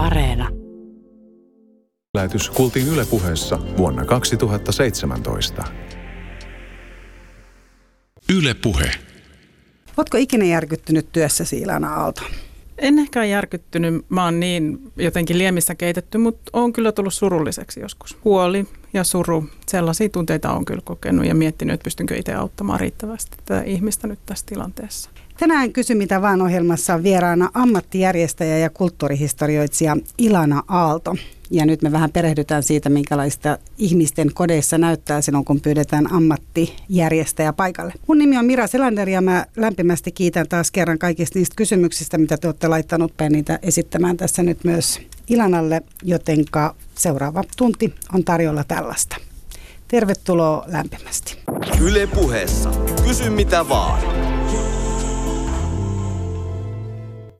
Areena. Lähetys kuultiin Yle puheessa vuonna 2017. Yle Puhe. Oletko ikinä järkyttynyt työssäsi Ilana Aalto? En ehkä järkyttynyt, mä oon niin jotenkin liemissä keitetty, mutta on kyllä tullut surulliseksi joskus. Huoli ja suru, sellaisia tunteita on kyllä kokenut ja miettinyt, että pystynkö itse auttamaan riittävästi tätä ihmistä nyt tässä tilanteessa. Tänään Kysy mitä vaan ohjelmassa on vieraana ammattijärjestäjä ja kulttuurihistorioitsija Ilana Aalto. Ja nyt me vähän perehdytään siitä, minkälaista ihmisten kodeissa näyttää silloin, kun pyydetään ammattijärjestäjä paikalle. Mun nimi on Mira Selander ja mä lämpimästi kiitän taas kerran kaikista niistä kysymyksistä, mitä te olette laittanut päin niitä esittämään tässä nyt myös Ilanalle, jotenka seuraava tunti on tarjolla tällaista. Tervetuloa lämpimästi. Yle puheessa. Kysy mitä vaan.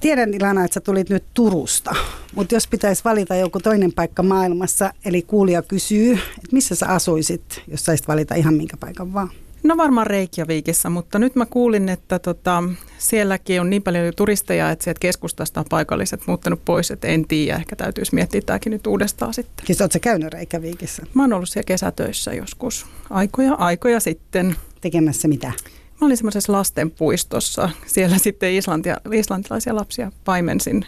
Tiedän Ilana, että sä tulit nyt Turusta, mutta jos pitäisi valita joku toinen paikka maailmassa, eli kuulija kysyy, että missä sä asuisit, jos saisit valita ihan minkä paikan vaan? No varmaan Reykjavikissa, mutta nyt mä kuulin, että tota, sielläkin on niin paljon turisteja, että sieltä keskustasta on paikalliset muuttanut pois, että en tiedä, ehkä täytyisi miettiä tämäkin nyt uudestaan sitten. Siis ootko sä käynyt Reykjavikissa? Mä oon ollut siellä kesätöissä joskus, aikoja, aikoja sitten. Tekemässä mitä? Mä olin semmoisessa lastenpuistossa. Siellä sitten islantia, islantilaisia lapsia paimensin.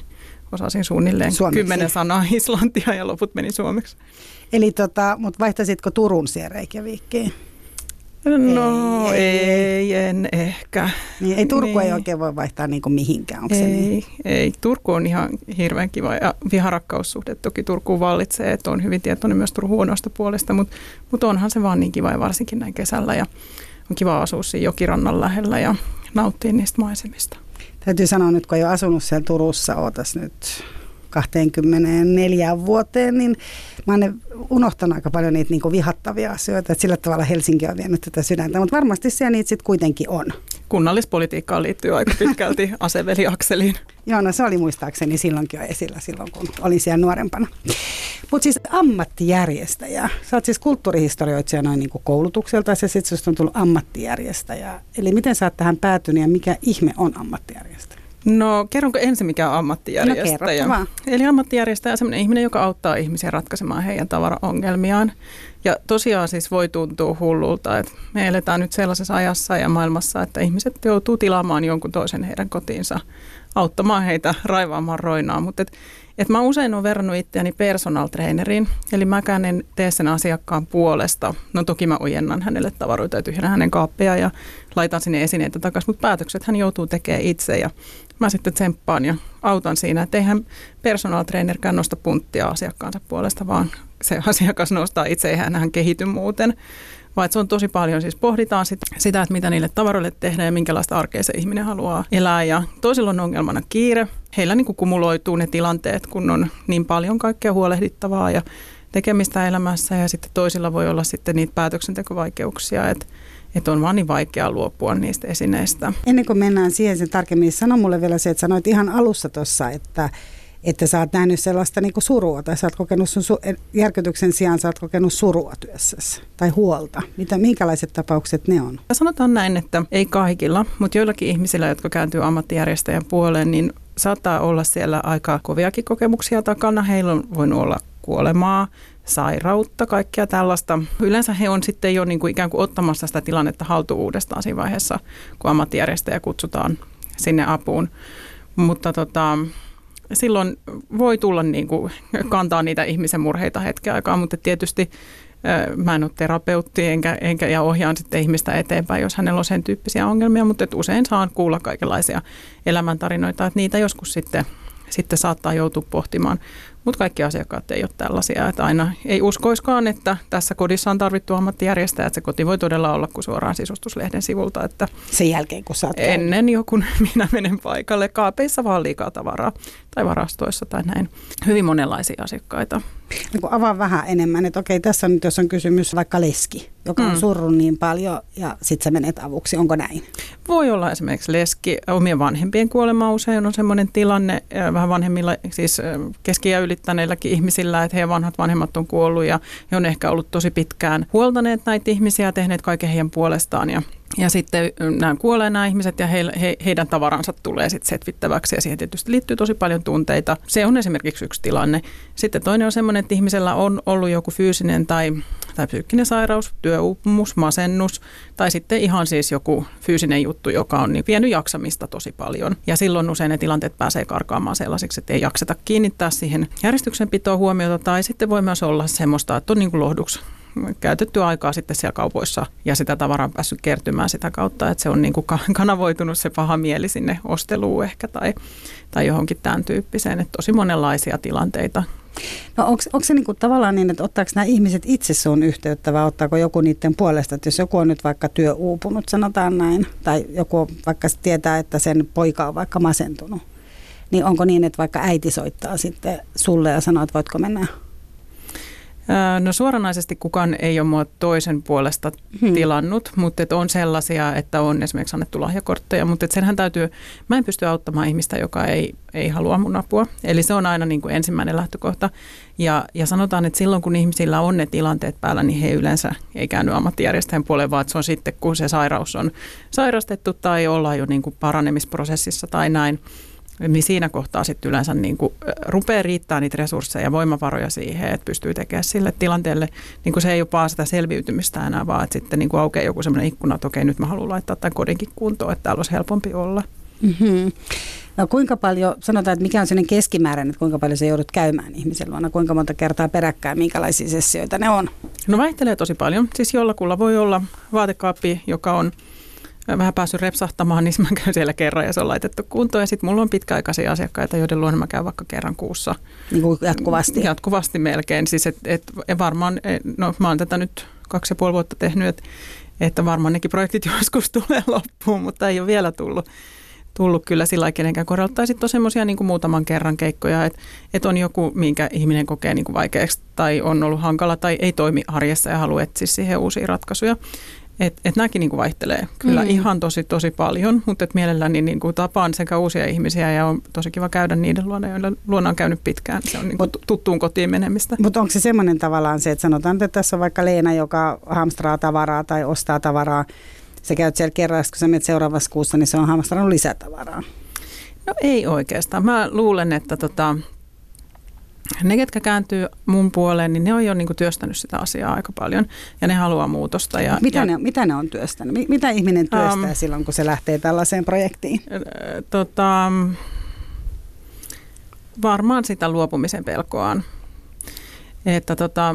Osasin suunnilleen Suomeksi. kymmenen sanaa islantia ja loput meni suomeksi. Eli tota, mutta vaihtaisitko Turun siellä Reykjavikkiin? No Ei, ei, ei, en ehkä. Niin, ei Turku Niin. ei oikein voi vaihtaa niin kuin mihinkään, onko se Ei, niin? ei, Turku on ihan hirveän kiva ja viharakkaussuhde toki Turkuun vallitsee, että on hyvin tietoinen myös Turun huonosta puolesta, mutta, mutta onhan se vaan niin kiva ja varsinkin näin kesällä ja on kiva asua siinä jokirannan lähellä ja nauttia niistä maisemista. Täytyy sanoa nyt, kun jo asunut siellä Turussa, ootas nyt 24 vuoteen, niin mä oon unohtanut aika paljon niitä niin kuin vihattavia asioita, että sillä tavalla Helsinki on vienyt tätä sydäntä, mutta varmasti siellä niitä sitten kuitenkin on. Kunnallispolitiikkaan liittyy aika pitkälti aseveliakseliin. Joo, no se oli muistaakseni silloinkin jo esillä silloin, kun olin siellä nuorempana. Mutta siis ammattijärjestäjä. Sä oot siis kulttuurihistorioitsija noin niin kuin koulutukselta ja sitten on tullut ammattijärjestäjä. Eli miten sä oot tähän päätynyt ja mikä ihme on ammattijärjestäjä? No kerronko ensin mikä on ammattijärjestäjä? No. Eli ammattijärjestäjä on sellainen ihminen, joka auttaa ihmisiä ratkaisemaan heidän tavaraongelmiaan. Ja tosiaan siis voi tuntua hullulta, että me eletään nyt sellaisessa ajassa ja maailmassa, että ihmiset joutuu tilaamaan jonkun toisen heidän kotiinsa auttamaan heitä raivaamaan roinaa. Mutta et, et mä usein olen verrannut itseäni personal traineriin, eli mäkään en tee sen asiakkaan puolesta. No toki mä ojennan hänelle tavaroita ja tyhjennän hänen kaappeja ja laitan sinne esineitä takaisin, mutta päätökset hän joutuu tekemään itse ja mä sitten tsemppaan ja autan siinä, että eihän personal trainerkään nosta punttia asiakkaansa puolesta, vaan se asiakas nostaa itse, eihän hän kehity muuten. Vaan se on tosi paljon, siis pohditaan sit, sitä, että mitä niille tavaroille tehdään ja minkälaista arkea se ihminen haluaa elää. Ja toisilla on ongelmana kiire. Heillä niin kumuloituu ne tilanteet, kun on niin paljon kaikkea huolehdittavaa ja tekemistä elämässä. Ja sitten toisilla voi olla sitten niitä päätöksentekovaikeuksia, että, että on vaan niin vaikeaa luopua niistä esineistä. Ennen kuin mennään siihen sen tarkemmin, niin sano mulle vielä se, että sanoit ihan alussa tuossa, että että sä oot nähnyt sellaista niin kuin surua, tai sä oot kokenut sun su- järkytyksen sijaan sä oot kokenut surua työssäsi, tai huolta. Mitä, minkälaiset tapaukset ne on? Ja sanotaan näin, että ei kaikilla, mutta joillakin ihmisillä, jotka kääntyy ammattijärjestäjän puoleen, niin saattaa olla siellä aika koviakin kokemuksia takana. Heillä on voinut olla kuolemaa, sairautta, kaikkea tällaista. Yleensä he on sitten jo niin kuin ikään kuin ottamassa sitä tilannetta haltuun uudestaan siinä vaiheessa, kun ammattijärjestäjä kutsutaan sinne apuun. Mutta tota, silloin voi tulla niin kuin, kantaa niitä ihmisen murheita hetken aikaa, mutta tietysti mä en ole terapeutti enkä, enkä, ja ohjaan sitten ihmistä eteenpäin, jos hänellä on sen tyyppisiä ongelmia, mutta et usein saan kuulla kaikenlaisia elämäntarinoita, että niitä joskus sitten, sitten saattaa joutua pohtimaan. Mutta kaikki asiakkaat ei ole tällaisia, että aina ei uskoiskaan, että tässä kodissa on tarvittu ammattijärjestäjä, että se koti voi todella olla kuin suoraan sisustuslehden sivulta, että Sen jälkeen, kun sä oot käynyt. ennen jo kun minä menen paikalle, kaapeissa vaan liikaa tavaraa tai varastoissa tai näin. Hyvin monenlaisia asiakkaita. Kun avaa vähän enemmän, että okei, tässä nyt, jos on kysymys vaikka leski, joka on Mm. surrut niin paljon, ja sit sä menet avuksi, onko näin? Voi olla esimerkiksi leski, omien vanhempien kuolema usein on sellainen tilanne, äh, vähän vanhemmilla, siis keski- ja ylittäneilläkin ihmisillä, että heidän vanhat vanhemmat on kuollut ja he on ehkä ollut tosi pitkään huoltaneet näitä ihmisiä ja tehneet kaiken heidän puolestaan ja Ja sitten nämä kuolee nämä ihmiset ja he, he, heidän tavaransa tulee sitten setvittäväksi ja siihen tietysti liittyy tosi paljon tunteita. Se on esimerkiksi yksi tilanne. Sitten toinen on semmoinen, että ihmisellä on ollut joku fyysinen tai, tai psyykkinen sairaus, työuupumus, masennus tai sitten ihan siis joku fyysinen juttu, joka on niin vienyt jaksamista tosi paljon. Ja silloin usein ne tilanteet pääsee karkaamaan sellaisiksi, että ei jakseta kiinnittää siihen järjestyksenpitoon huomiota tai sitten voi myös olla semmoista, että on niin kuin lohduksi käytetty aikaa sitten siellä kaupoissa ja sitä tavaraa on päässyt kertymään sitä kautta, että se on niin kuin kanavoitunut se paha mieli sinne osteluun ehkä tai, tai johonkin tämän tyyppiseen, että tosi monenlaisia tilanteita. No onko, se niin kuin tavallaan niin, että ottaako nämä ihmiset itse sun yhteyttä vai ottaako joku niiden puolesta, että jos joku on nyt vaikka työuupunut, sanotaan näin, tai joku vaikka tietää, että sen poika on vaikka masentunut, niin onko niin, että vaikka äiti soittaa sitten sulle ja sanoo, että voitko mennä No suoranaisesti kukaan ei ole mua toisen puolesta hmm. tilannut, mutta et on sellaisia, että on esimerkiksi annettu lahjakortteja, mutta et senhän täytyy, mä en pysty auttamaan ihmistä, joka ei, ei halua mun apua. Eli se on aina niin kuin ensimmäinen lähtökohta. Ja, ja sanotaan, että silloin kun ihmisillä on ne tilanteet päällä, niin he yleensä ei käänny ammattijärjestäjän puoleen, vaan se on sitten, kun se sairaus on sairastettu tai ollaan jo niin kuin paranemisprosessissa tai näin niin siinä kohtaa sitten yleensä niin kuin rupeaa riittää niitä resursseja ja voimavaroja siihen, että pystyy tekemään sille tilanteelle, niin kuin se ei ole vaan sitä selviytymistä enää, vaan että sitten niin kuin aukeaa joku sellainen ikkuna, että okei, nyt mä haluan laittaa tämän kodinkin kuntoon, että täällä olisi helpompi olla. Mm-hmm. No kuinka paljon, sanotaan, että mikä on sellainen keskimääräinen, että kuinka paljon se joudut käymään ihmisen luona, kuinka monta kertaa peräkkäin, minkälaisia sessioita ne on? No vaihtelee tosi paljon. Siis jollakulla voi olla vaatekaappi, joka on vähän päässyt repsahtamaan, niin mä käyn siellä kerran ja se on laitettu kuntoon. Ja sitten mulla on pitkäaikaisia asiakkaita, joiden luona mä käyn vaikka kerran kuussa. Niin kuin jatkuvasti? Jatkuvasti melkein. Siis et, et varmaan, e, no mä oon tätä nyt kaksi ja puoli vuotta tehnyt, että, että varmaan nekin projektit joskus tulee loppuun, mutta ei ole vielä tullut tullut kyllä sillä kenenkään kohdalla. Tai sitten on semmoisia niin muutaman kerran keikkoja, että, että on joku, minkä ihminen kokee niin kuin vaikeaksi tai on ollut hankala tai ei toimi arjessa ja haluaa etsiä siihen uusia ratkaisuja. Et, et nämäkin niin kuin vaihtelee kyllä mm. ihan tosi tosi paljon, mutta et mielelläni niin kuin tapaan sekä uusia ihmisiä ja on tosi kiva käydä niiden luona, joilla luona on käynyt pitkään. Se on niin kuin Mut, tuttuun kotiin menemistä. Mutta onko se semmoinen tavallaan se, että sanotaan, että tässä on vaikka Leena, joka hamstraa tavaraa tai ostaa tavaraa, sä käyt siellä kerran, kun sä menet seuraavassa kuussa, niin se on hamstrannut lisätavaraa. No ei oikeastaan. Mä luulen, että tota, ne, ketkä kääntyy mun puoleen, niin ne on jo niin kuin työstänyt sitä asiaa aika paljon ja ne haluaa muutosta. Ja, mitä, ja, ne, mitä ne on työstänyt? Mitä ihminen työstää um, silloin, kun se lähtee tällaiseen projektiin? Tota, varmaan sitä luopumisen pelkoaan. Että tota,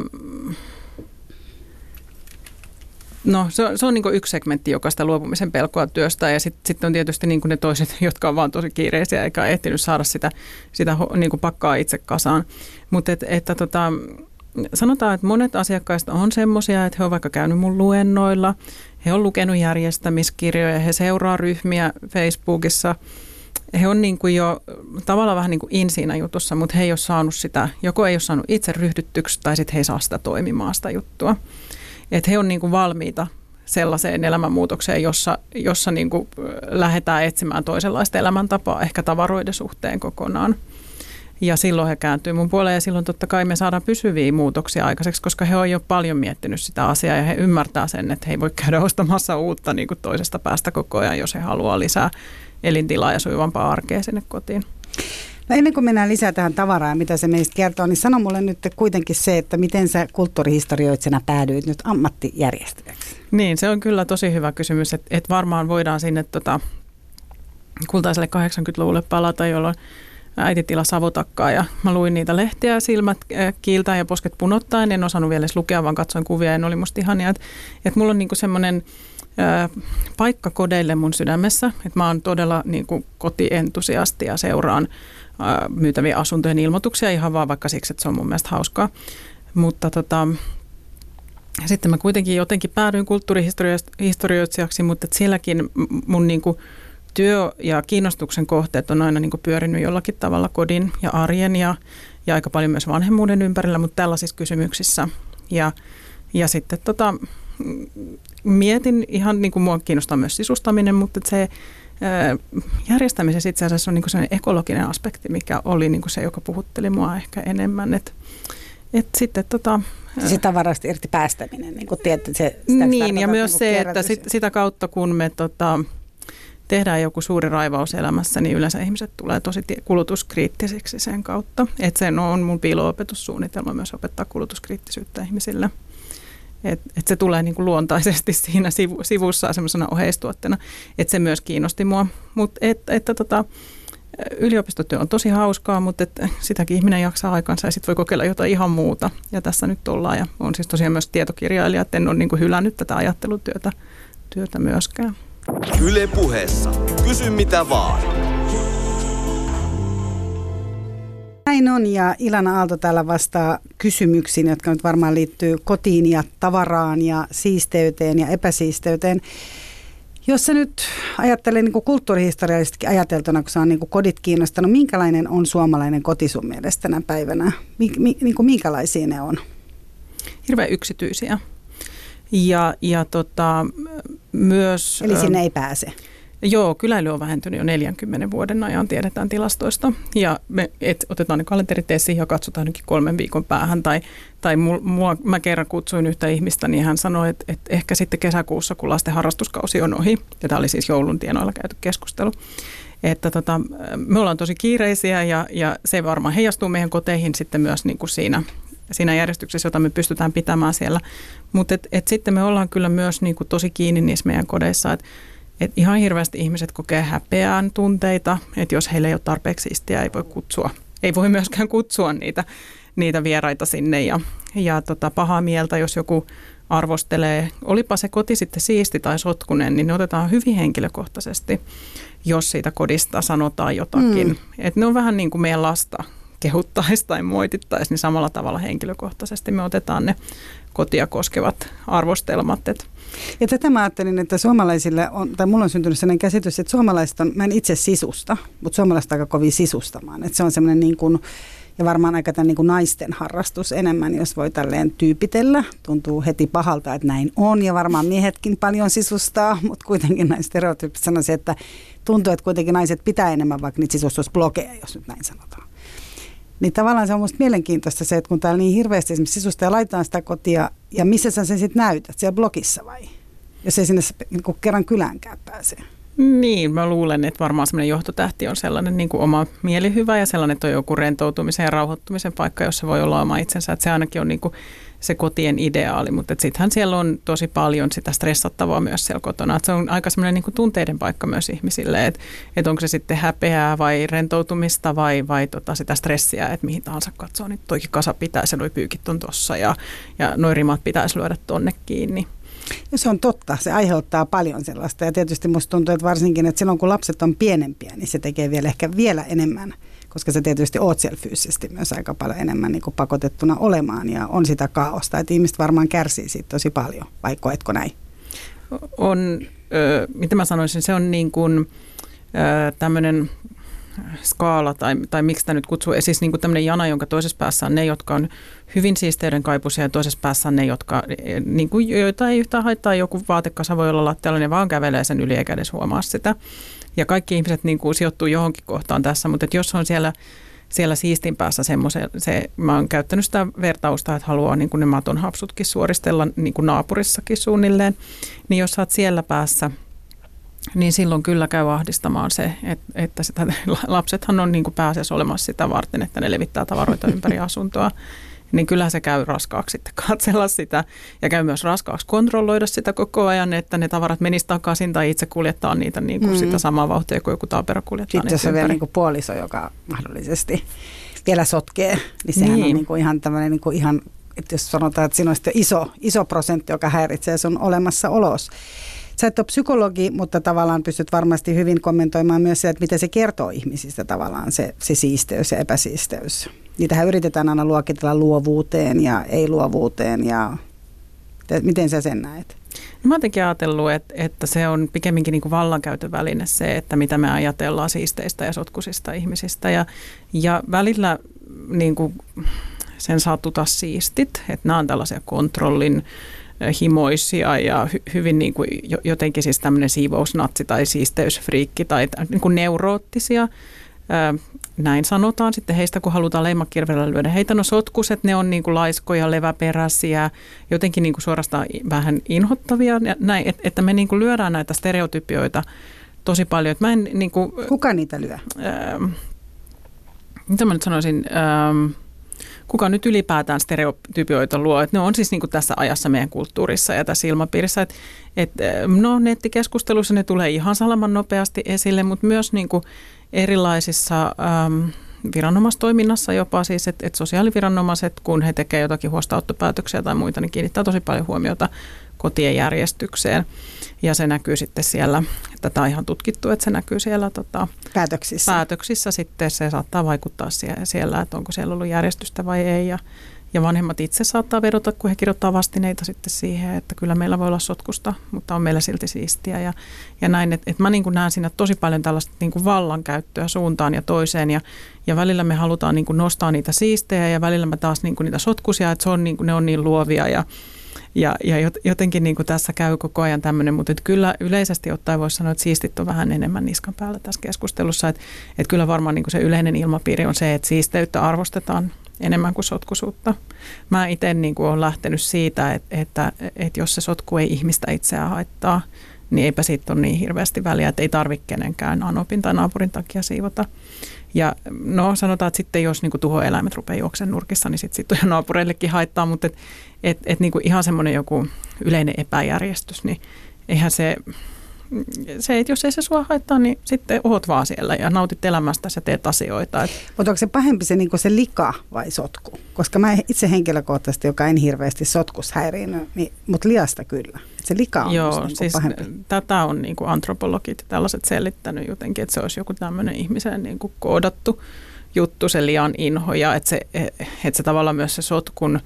No se on, se on niin yksi segmentti, joka sitä luopumisen pelkoa työstää. Ja sitten sit on tietysti niin ne toiset, jotka on vaan tosi kiireisiä eikä ehtinyt saada sitä, sitä niin pakkaa itse kasaan. Mutta et, että tota, sanotaan, että monet asiakkaista on semmoisia, että he ovat vaikka käynyt mun luennoilla, he on lukenut järjestämiskirjoja, he seuraa ryhmiä Facebookissa, he on niin kuin jo tavallaan vähän niin kuin in siinä jutussa, mutta he ei ole saanut sitä, joko ei ole saanut itse ryhdyttyksi tai sitten he ei saa sitä toimimaan sitä juttua että he on niin kuin valmiita sellaiseen elämänmuutokseen, jossa, jossa niin kuin lähdetään etsimään toisenlaista elämäntapaa ehkä tavaroiden suhteen kokonaan. Ja silloin he kääntyy mun puoleen ja silloin totta kai me saadaan pysyviä muutoksia aikaiseksi, koska he on jo paljon miettinyt sitä asiaa ja he ymmärtää sen, että he ei voi käydä ostamassa uutta niin kuin toisesta päästä koko ajan, jos he haluaa lisää elintilaa ja sujuvampaa arkea sinne kotiin. No ennen kuin mennään lisää tähän tavaraan, mitä se meistä kertoo, niin sano mulle nyt kuitenkin se, että miten sä kulttuurihistorioitsena päädyit nyt ammattijärjestäjäksi? Niin, se on kyllä tosi hyvä kysymys, että et varmaan voidaan sinne tota, kultaiselle 80-luvulle palata, jolloin äiti tila savotakkaa ja mä luin niitä lehtiä silmät kiiltä ja posket punottaen. En osannut vielä edes lukea, vaan katsoin kuvia ja ne oli musta ihania. Että et mulla on niinku semmoinen paikka kodeille mun sydämessä. Että mä oon todella niinku kotientusiasti ja seuraan myytäviä asuntojen ilmoituksia ihan vaan vaikka siksi, että se on mun mielestä hauskaa. Mutta tota, sitten mä kuitenkin jotenkin päädyin kulttuurihistorioitsijaksi, mutta sielläkin mun niinku työ ja kiinnostuksen kohteet on aina niinku pyörinyt jollakin tavalla kodin ja arjen ja, ja aika paljon myös vanhemmuuden ympärillä, mutta tällaisissa kysymyksissä. Ja, ja sitten tota, mietin ihan niin kuin mua kiinnostaa myös sisustaminen, mutta se järjestämisessä itse asiassa on niin kuin ekologinen aspekti, mikä oli niin se, joka puhutteli mua ehkä enemmän. Et, et sitten tota, Se tavarasta irti päästäminen, niin kuin tiedätte, se, sitä Niin, ja myös niin se, että sit, sitä kautta kun me tota, tehdään joku suuri raivaus elämässä, niin yleensä ihmiset tulee tosi kulutuskriittisiksi sen kautta. Että sen on mun piilo-opetussuunnitelma myös opettaa kulutuskriittisyyttä ihmisille. Et, et se tulee niinku luontaisesti siinä sivu, sivussa semmoisena oheistuotteena, että se myös kiinnosti mua. Mutta et, että tota, yliopistotyö on tosi hauskaa, mutta et sitäkin ihminen jaksaa aikansa ja sitten voi kokeilla jotain ihan muuta. Ja tässä nyt ollaan ja on siis tosiaan myös tietokirjailija, että en ole niinku hylännyt tätä ajattelutyötä työtä myöskään. Yle puheessa. Kysy mitä vaan. Näin on ja Ilana Aalto täällä vastaa kysymyksiin, jotka nyt varmaan liittyy kotiin ja tavaraan ja siisteyteen ja epäsiisteyteen. Jos sä nyt ajattelee niin kulttuurihistoriallisesti ajateltuna, kun sä on niin kodit kiinnostanut, minkälainen on suomalainen koti sun mielestä tänä päivänä? Mi, mi, niin kuin minkälaisia ne on? Hirveän yksityisiä. Ja, ja tota, myös... Eli sinne ei pääse? Joo, kyläily on vähentynyt jo 40 vuoden ajan, tiedetään tilastoista. Ja me et, otetaan ne kalenterit esiin ja katsotaan ainakin kolmen viikon päähän. Tai, tai mua, mä kerran kutsuin yhtä ihmistä, niin hän sanoi, että, että ehkä sitten kesäkuussa, kun lasten harrastuskausi on ohi, ja tämä oli siis joulun tienoilla käyty keskustelu, että tota, me ollaan tosi kiireisiä ja, ja se varmaan heijastuu meidän koteihin sitten myös niin kuin siinä, siinä järjestyksessä, jota me pystytään pitämään siellä. Mutta et, et sitten me ollaan kyllä myös niin kuin tosi kiinni niissä meidän kodeissa, että et ihan hirveästi ihmiset kokee häpeään tunteita, että jos heillä ei ole tarpeeksi istiä, ei voi kutsua. Ei voi myöskään kutsua niitä, niitä vieraita sinne ja, ja tota, pahaa mieltä, jos joku arvostelee, olipa se koti sitten siisti tai sotkunen, niin ne otetaan hyvin henkilökohtaisesti, jos siitä kodista sanotaan jotakin. Mm. Et ne on vähän niin kuin meidän lasta kehuttaisi tai moitittaisi, niin samalla tavalla henkilökohtaisesti me otetaan ne kotia koskevat arvostelmat. Et ja tätä mä ajattelin, että suomalaisille on, tai mulla on syntynyt sellainen käsitys, että suomalaiset on, mä en itse sisusta, mutta suomalaiset aika kovin sisustamaan. Että se on semmoinen niin kuin, ja varmaan aika tämän niin kuin naisten harrastus enemmän, jos voi tälleen tyypitellä. Tuntuu heti pahalta, että näin on ja varmaan miehetkin paljon sisustaa, mutta kuitenkin näin stereotyyppisesti sanoisin, että tuntuu, että kuitenkin naiset pitää enemmän vaikka niitä sisustusblogeja, jos nyt näin sanotaan. Niin tavallaan se on musta mielenkiintoista se, että kun täällä niin hirveästi esimerkiksi sisusta ja laitetaan sitä kotia, ja missä sä sen sitten näytät, siellä blogissa vai? Jos ei sinne niin kerran kyläänkään pääse. Niin, mä luulen, että varmaan semmoinen johtotähti on sellainen niin kuin oma mielihyvä ja sellainen, että on joku rentoutumisen ja rauhoittumisen paikka, jossa voi olla oma itsensä. Että se ainakin on niin kuin se kotien ideaali, mutta sittenhän siellä on tosi paljon sitä stressattavaa myös siellä kotona. Että se on aika semmoinen niin tunteiden paikka myös ihmisille, että, että onko se sitten häpeää vai rentoutumista vai, vai tota sitä stressiä, että mihin tahansa katsoo, niin toikin kasa pitäisi noi pyykit on tossa ja, ja noi rimat pitäisi lyödä tonne kiinni. Ja se on totta, se aiheuttaa paljon sellaista ja tietysti musta tuntuu, että varsinkin, että silloin kun lapset on pienempiä, niin se tekee vielä ehkä vielä enemmän, koska se tietysti oot siellä fyysisesti myös aika paljon enemmän niin pakotettuna olemaan ja on sitä kaaosta, että ihmiset varmaan kärsii siitä tosi paljon, vai koetko näin? On, ö, mitä mä sanoisin, se on niin kuin tämmöinen skaala, tai, tai miksi tämä nyt kutsuu, siis niin kuin tämmöinen jana, jonka toisessa päässä on ne, jotka on hyvin siisteyden kaipuisia, ja toisessa päässä on ne, jotka, niin kuin, joita ei yhtään haittaa, joku vaatekasa voi olla lattialla, ne vaan kävelee sen yli eikä edes huomaa sitä. Ja kaikki ihmiset niin kuin, sijoittuu johonkin kohtaan tässä, mutta jos on siellä siellä siistin päässä semmoisen, se, mä oon käyttänyt sitä vertausta, että haluaa niin kuin ne maton hapsutkin suoristella niin kuin naapurissakin suunnilleen, niin jos sä oot siellä päässä – niin silloin kyllä käy ahdistamaan se, että, että sitä, lapsethan on niin kuin pääasiassa olemassa sitä varten, että ne levittää tavaroita ympäri asuntoa. Niin kyllä se käy raskaaksi sitten katsella sitä ja käy myös raskaaksi kontrolloida sitä koko ajan, että ne tavarat menis takaisin tai itse kuljettaa niitä niin kuin mm. sitä samaa vauhtia kuin joku taapero kuljettaa Sitten jos on vielä niin kuin puoliso, joka mahdollisesti vielä sotkee, niin sehän niin. on niin kuin ihan tämmöinen niin kuin ihan, että jos sanotaan, että siinä on sitten iso, iso prosentti, joka häiritsee sun olemassaolos. Sä et ole psykologi, mutta tavallaan pystyt varmasti hyvin kommentoimaan myös se, että miten se kertoo ihmisistä tavallaan se, se siisteys ja epäsiisteys. Niitähän yritetään aina luokitella luovuuteen ja ei-luovuuteen ja te, miten sä sen näet? No mä oon ajatellut, että, että se on pikemminkin niin kuin vallankäytön väline se, että mitä me ajatellaan siisteistä ja sotkusista ihmisistä. Ja, ja välillä niin kuin sen saa taas siistit, että nämä on tällaisia kontrollin himoisia ja hy, hyvin niin kuin jotenkin siis tämmöinen siivousnatsi tai siisteysfriikki tai niin kuin neuroottisia. Näin sanotaan sitten heistä, kun halutaan leimakirveellä lyödä heitä. No sotkuset, ne on niin kuin laiskoja, leväperäisiä, jotenkin niin kuin suorastaan vähän inhottavia. Näin, että me niin kuin lyödään näitä stereotypioita tosi paljon. Että mä en, niin kuin, Kuka niitä lyö? Ähm, mitä mä nyt sanoisin, ähm, kuka nyt ylipäätään stereotypioita luo. Että ne on siis niin kuin tässä ajassa meidän kulttuurissa ja tässä ilmapiirissä. Että, et, no nettikeskustelussa ne tulee ihan salaman nopeasti esille, mutta myös niin kuin erilaisissa ähm, viranomaistoiminnassa jopa siis, että, että sosiaaliviranomaiset, kun he tekevät jotakin huostaanottopäätöksiä tai muita, niin kiinnittää tosi paljon huomiota kotien järjestykseen. Ja se näkyy sitten siellä, tätä on ihan tutkittu, että se näkyy siellä tota, päätöksissä. päätöksissä sitten. Se saattaa vaikuttaa siellä, että onko siellä ollut järjestystä vai ei. Ja, ja vanhemmat itse saattaa vedota, kun he kirjoittaa vastineita sitten siihen, että kyllä meillä voi olla sotkusta, mutta on meillä silti siistiä. Ja, ja näin, että, että mä niin näen siinä tosi paljon tällaista niin kuin vallankäyttöä suuntaan ja toiseen. Ja, ja välillä me halutaan niin kuin nostaa niitä siistejä ja välillä mä taas niin kuin niitä sotkusia, että se on niin kuin, ne on niin luovia ja ja, ja jotenkin niin kuin tässä käy koko ajan tämmöinen, mutta että kyllä yleisesti ottaen voisi sanoa, että siistit on vähän enemmän niskan päällä tässä keskustelussa. Että, että kyllä varmaan niin kuin se yleinen ilmapiiri on se, että siisteyttä arvostetaan enemmän kuin sotkusuutta. Mä itse niin kuin olen lähtenyt siitä, että, että, että jos se sotku ei ihmistä itseään haittaa, niin eipä siitä ole niin hirveästi väliä, että ei tarvitse kenenkään anopin tai naapurin takia siivota. Ja no sanotaan, että sitten jos niin tuhoeläimet rupeaa juoksen nurkissa, niin sitten sit on naapureillekin haittaa, mutta et, et, et niin ihan semmoinen joku yleinen epäjärjestys, niin eihän se, se, että jos ei se sua haittaa, niin sitten oot vaan siellä ja nautit elämästä ja teet asioita. Et. Mutta onko se pahempi se, niin se lika vai sotku? Koska mä itse henkilökohtaisesti, joka en hirveästi sotkus häiriin, niin, mutta liasta kyllä. Et se lika on Joo, niin siis pahempi. tätä on niin kuin antropologit tällaiset selittänyt jotenkin, että se olisi joku tämmöinen ihmiseen niin kuin koodattu juttu, se liian inho ja että se, että se tavallaan myös se sotkun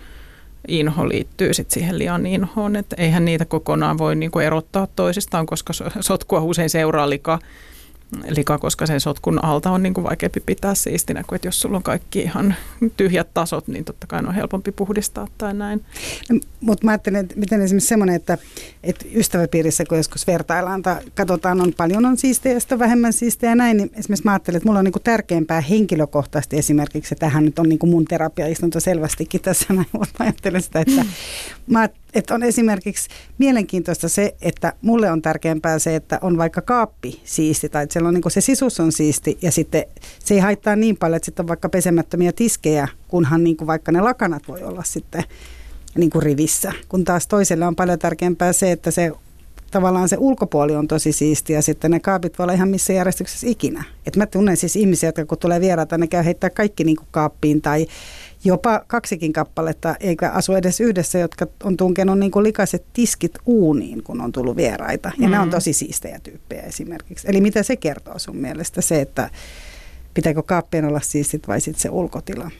inho liittyy sit siihen liian inhoon, että eihän niitä kokonaan voi niinku erottaa toisistaan, koska sotkua usein seuraa lika, lika koska sen sotkun alta on niinku vaikeampi pitää siistinä kuin että jos sulla on kaikki ihan tyhjät tasot, niin totta kai on helpompi puhdistaa tai näin. No, Mutta mä ajattelen, että miten esimerkiksi semmoinen, että, että ystäväpiirissä kun joskus vertaillaan tai katsotaan, on paljon on siistejä ja vähemmän siistejä ja näin, niin esimerkiksi mä ajattelen, että mulla on niinku tärkeämpää henkilökohtaisesti esimerkiksi, että tähän nyt on niinku mun terapiaistunto selvästikin tässä näin, mutta mä ajattelen sitä, että, mä, että on esimerkiksi mielenkiintoista se, että mulle on tärkeämpää se, että on vaikka kaappi siisti tai että siellä on niinku se sisus on siisti ja sitten se ei haittaa niin paljon, että sitten on vaikka pesemättömiä tiskejä, kunhan niinku vaikka ne lakanat voi olla sitten niin kuin rivissä, kun taas toiselle on paljon tärkeämpää se, että se tavallaan se ulkopuoli on tosi siistiä ja sitten ne kaapit voi olla ihan missä järjestyksessä ikinä. Et mä tunnen siis ihmisiä, jotka kun tulee vieraita, ne käy heittää kaikki niin kuin kaappiin tai jopa kaksikin kappaletta, eikä asu edes yhdessä, jotka on tunkenut niin kuin likaiset tiskit uuniin, kun on tullut vieraita. Ja mm. ne on tosi siistejä tyyppejä esimerkiksi. Eli mitä se kertoo sun mielestä se, että pitääkö kaappien olla siistit vai sitten se ulkotila?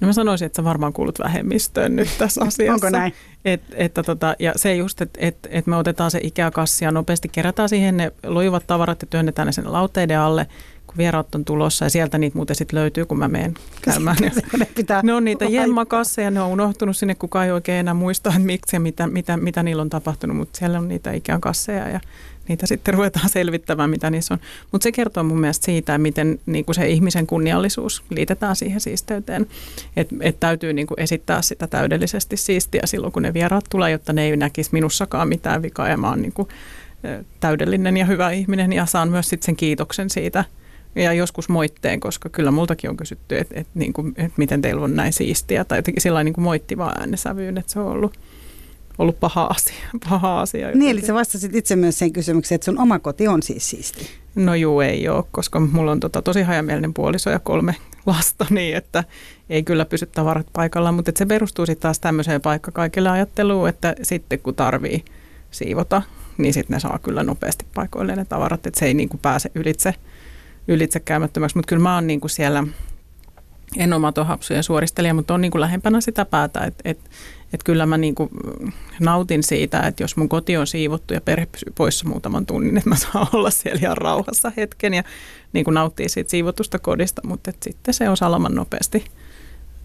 No mä sanoisin, että sä varmaan kuulut vähemmistöön nyt tässä asiassa. Onko näin? Et, että tota, ja se just, että et, et me otetaan se ikäkassi ja nopeasti kerätään siihen ne loivat tavarat ja työnnetään ne sinne lauteiden alle, kun vieraat on tulossa ja sieltä niitä muuten sitten löytyy, kun mä menen käymään. ne, pitää ne on niitä jemmakasseja, ne on unohtunut sinne, kukaan ei oikein enää muista, että miksi ja mitä, mitä, mitä niillä on tapahtunut, mutta siellä on niitä ikäkasseja ja niitä sitten ruvetaan selvittämään, mitä niissä on. Mutta se kertoo mun mielestä siitä, miten niin kuin se ihmisen kunniallisuus liitetään siihen siisteyteen. Että et täytyy niin kuin esittää sitä täydellisesti siistiä silloin, kun ne vieraat tulee, jotta ne ei näkisi minussakaan mitään vikaa ja mä oon niin kuin, täydellinen ja hyvä ihminen ja saan myös sitten sen kiitoksen siitä ja joskus moitteen, koska kyllä multakin on kysytty, että, että, niin kuin, että miten teillä on näin siistiä tai jotenkin sellainen niin kuin moittiva äänesävyyn, että se on ollut ollut paha asia. Paha asia jotenkin. niin, eli sä vastasit itse myös sen kysymykseen, että sun oma koti on siis siisti. No juu, ei ole, koska mulla on tota, tosi hajamielinen puoliso ja kolme lasta, niin että ei kyllä pysy tavarat paikallaan, mutta se perustuu sitten taas tämmöiseen paikka kaikille ajatteluun, että sitten kun tarvii siivota, niin sitten ne saa kyllä nopeasti paikoilleen ne tavarat, että se ei niin kuin pääse ylitse, ylitse käymättömäksi, mutta kyllä mä oon niin kuin siellä en ole matohapsujen suoristelija, mutta on niin kuin lähempänä sitä päätä, että, että että kyllä mä niin kuin nautin siitä, että jos mun koti on siivottu ja perhe pysyy poissa muutaman tunnin, että mä saan olla siellä ihan rauhassa hetken ja niin kuin nauttii siitä siivotusta kodista, mutta sitten se on salaman nopeasti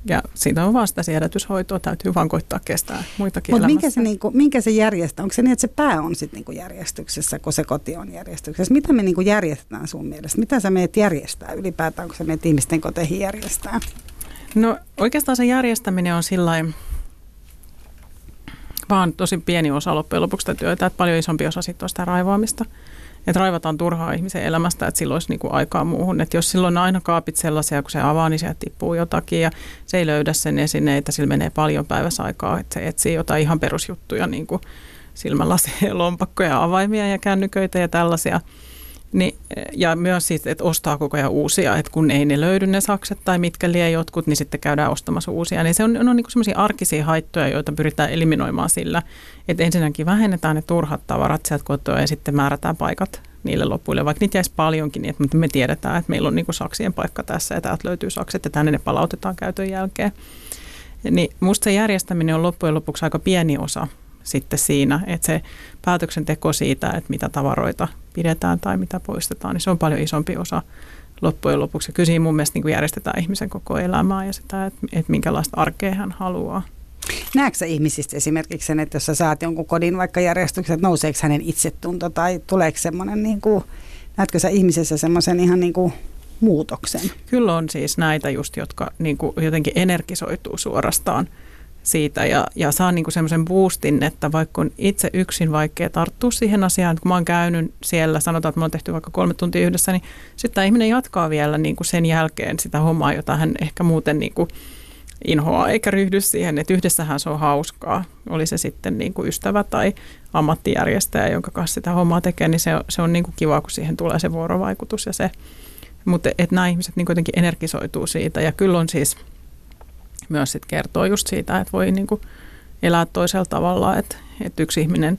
Ja siitä on vaan sitä siedätyshoitoa, täytyy vaan koittaa kestää muitakin Mutta minkä se, niinku, minkä se järjestää? Onko se niin, että se pää on sitten niinku järjestyksessä, kun se koti on järjestyksessä? Mitä me niinku järjestetään sun mielestä? Mitä sä meet järjestää ylipäätään, kun sä meet ihmisten koteihin järjestää? No oikeastaan se järjestäminen on sillä vaan tosi pieni osa loppujen lopuksi sitä työtä, että paljon isompi osa sitten on sitä raivaamista. Että raivataan turhaa ihmisen elämästä, että silloin olisi niinku aikaa muuhun. Että jos silloin aina kaapit sellaisia, kun se avaa, niin sieltä tippuu jotakin ja se ei löydä sen esineitä, sillä menee paljon päivässä aikaa, että se etsii jotain ihan perusjuttuja, niin kuin silmälaseja, lompakkoja, avaimia ja kännyköitä ja tällaisia. Niin, ja myös siitä, että ostaa koko ajan uusia, että kun ei ne löydy ne sakset tai mitkä lie jotkut, niin sitten käydään ostamassa uusia. Niin se on, on niin semmoisia arkisia haittoja, joita pyritään eliminoimaan sillä, että ensinnäkin vähennetään ne turhat tavarat sieltä kotoa ja sitten määrätään paikat niille lopuille, vaikka niitä jäisi paljonkin, niin että me tiedetään, että meillä on niin saksien paikka tässä ja täältä löytyy sakset ja tänne ne palautetaan käytön jälkeen. Niin musta se järjestäminen on loppujen lopuksi aika pieni osa sitten siinä, että se päätöksenteko siitä, että mitä tavaroita pidetään tai mitä poistetaan, niin se on paljon isompi osa loppujen lopuksi. Kyllä siinä mun mielestä niin kuin järjestetään ihmisen koko elämää ja sitä, että, että minkälaista arkea hän haluaa. Näetkö sä ihmisistä esimerkiksi sen, että jos sä saat jonkun kodin vaikka järjestyksen, että nouseeko hänen itsetunto tai tuleeko semmoinen, niin kuin, näetkö sä ihmisessä semmoisen ihan niin kuin muutoksen? Kyllä on siis näitä just, jotka niin kuin jotenkin energisoituu suorastaan siitä ja, ja saa niin semmoisen boostin, että vaikka on itse yksin vaikea tarttua siihen asiaan, kun mä oon käynyt siellä, sanotaan, että mä oon tehty vaikka kolme tuntia yhdessä, niin sitten tämä ihminen jatkaa vielä niin kuin sen jälkeen sitä hommaa, jota hän ehkä muuten niin kuin inhoaa eikä ryhdy siihen, että yhdessähän se on hauskaa. Oli se sitten niin kuin ystävä tai ammattijärjestäjä, jonka kanssa sitä hommaa tekee, niin se, on, se on niin kuin kiva, kun siihen tulee se vuorovaikutus ja se. Mutta nämä ihmiset niin jotenkin energisoituu siitä ja kyllä on siis myös sit kertoo just siitä, että voi niin kuin elää toisella tavalla, että, että yksi ihminen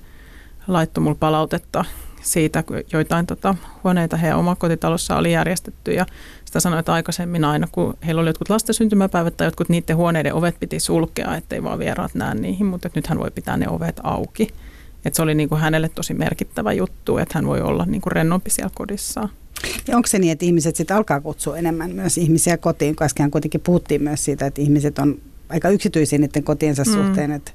laittoi mulle palautetta siitä, kun joitain tota, huoneita heidän omakotitalossa oli järjestetty ja sitä sanoi, että aikaisemmin aina, kun heillä oli jotkut lasten syntymäpäivät tai jotkut niiden huoneiden ovet piti sulkea, ettei vaan vieraat näe niihin, mutta nyt hän voi pitää ne ovet auki. Että se oli niin kuin hänelle tosi merkittävä juttu, että hän voi olla niin kuin rennompi siellä kodissaan. Ja onko se niin, että ihmiset sitten alkaa kutsua enemmän myös ihmisiä kotiin, koska kuitenkin puhuttiin myös siitä, että ihmiset on aika yksityisiä niiden kotiensa mm. suhteen, että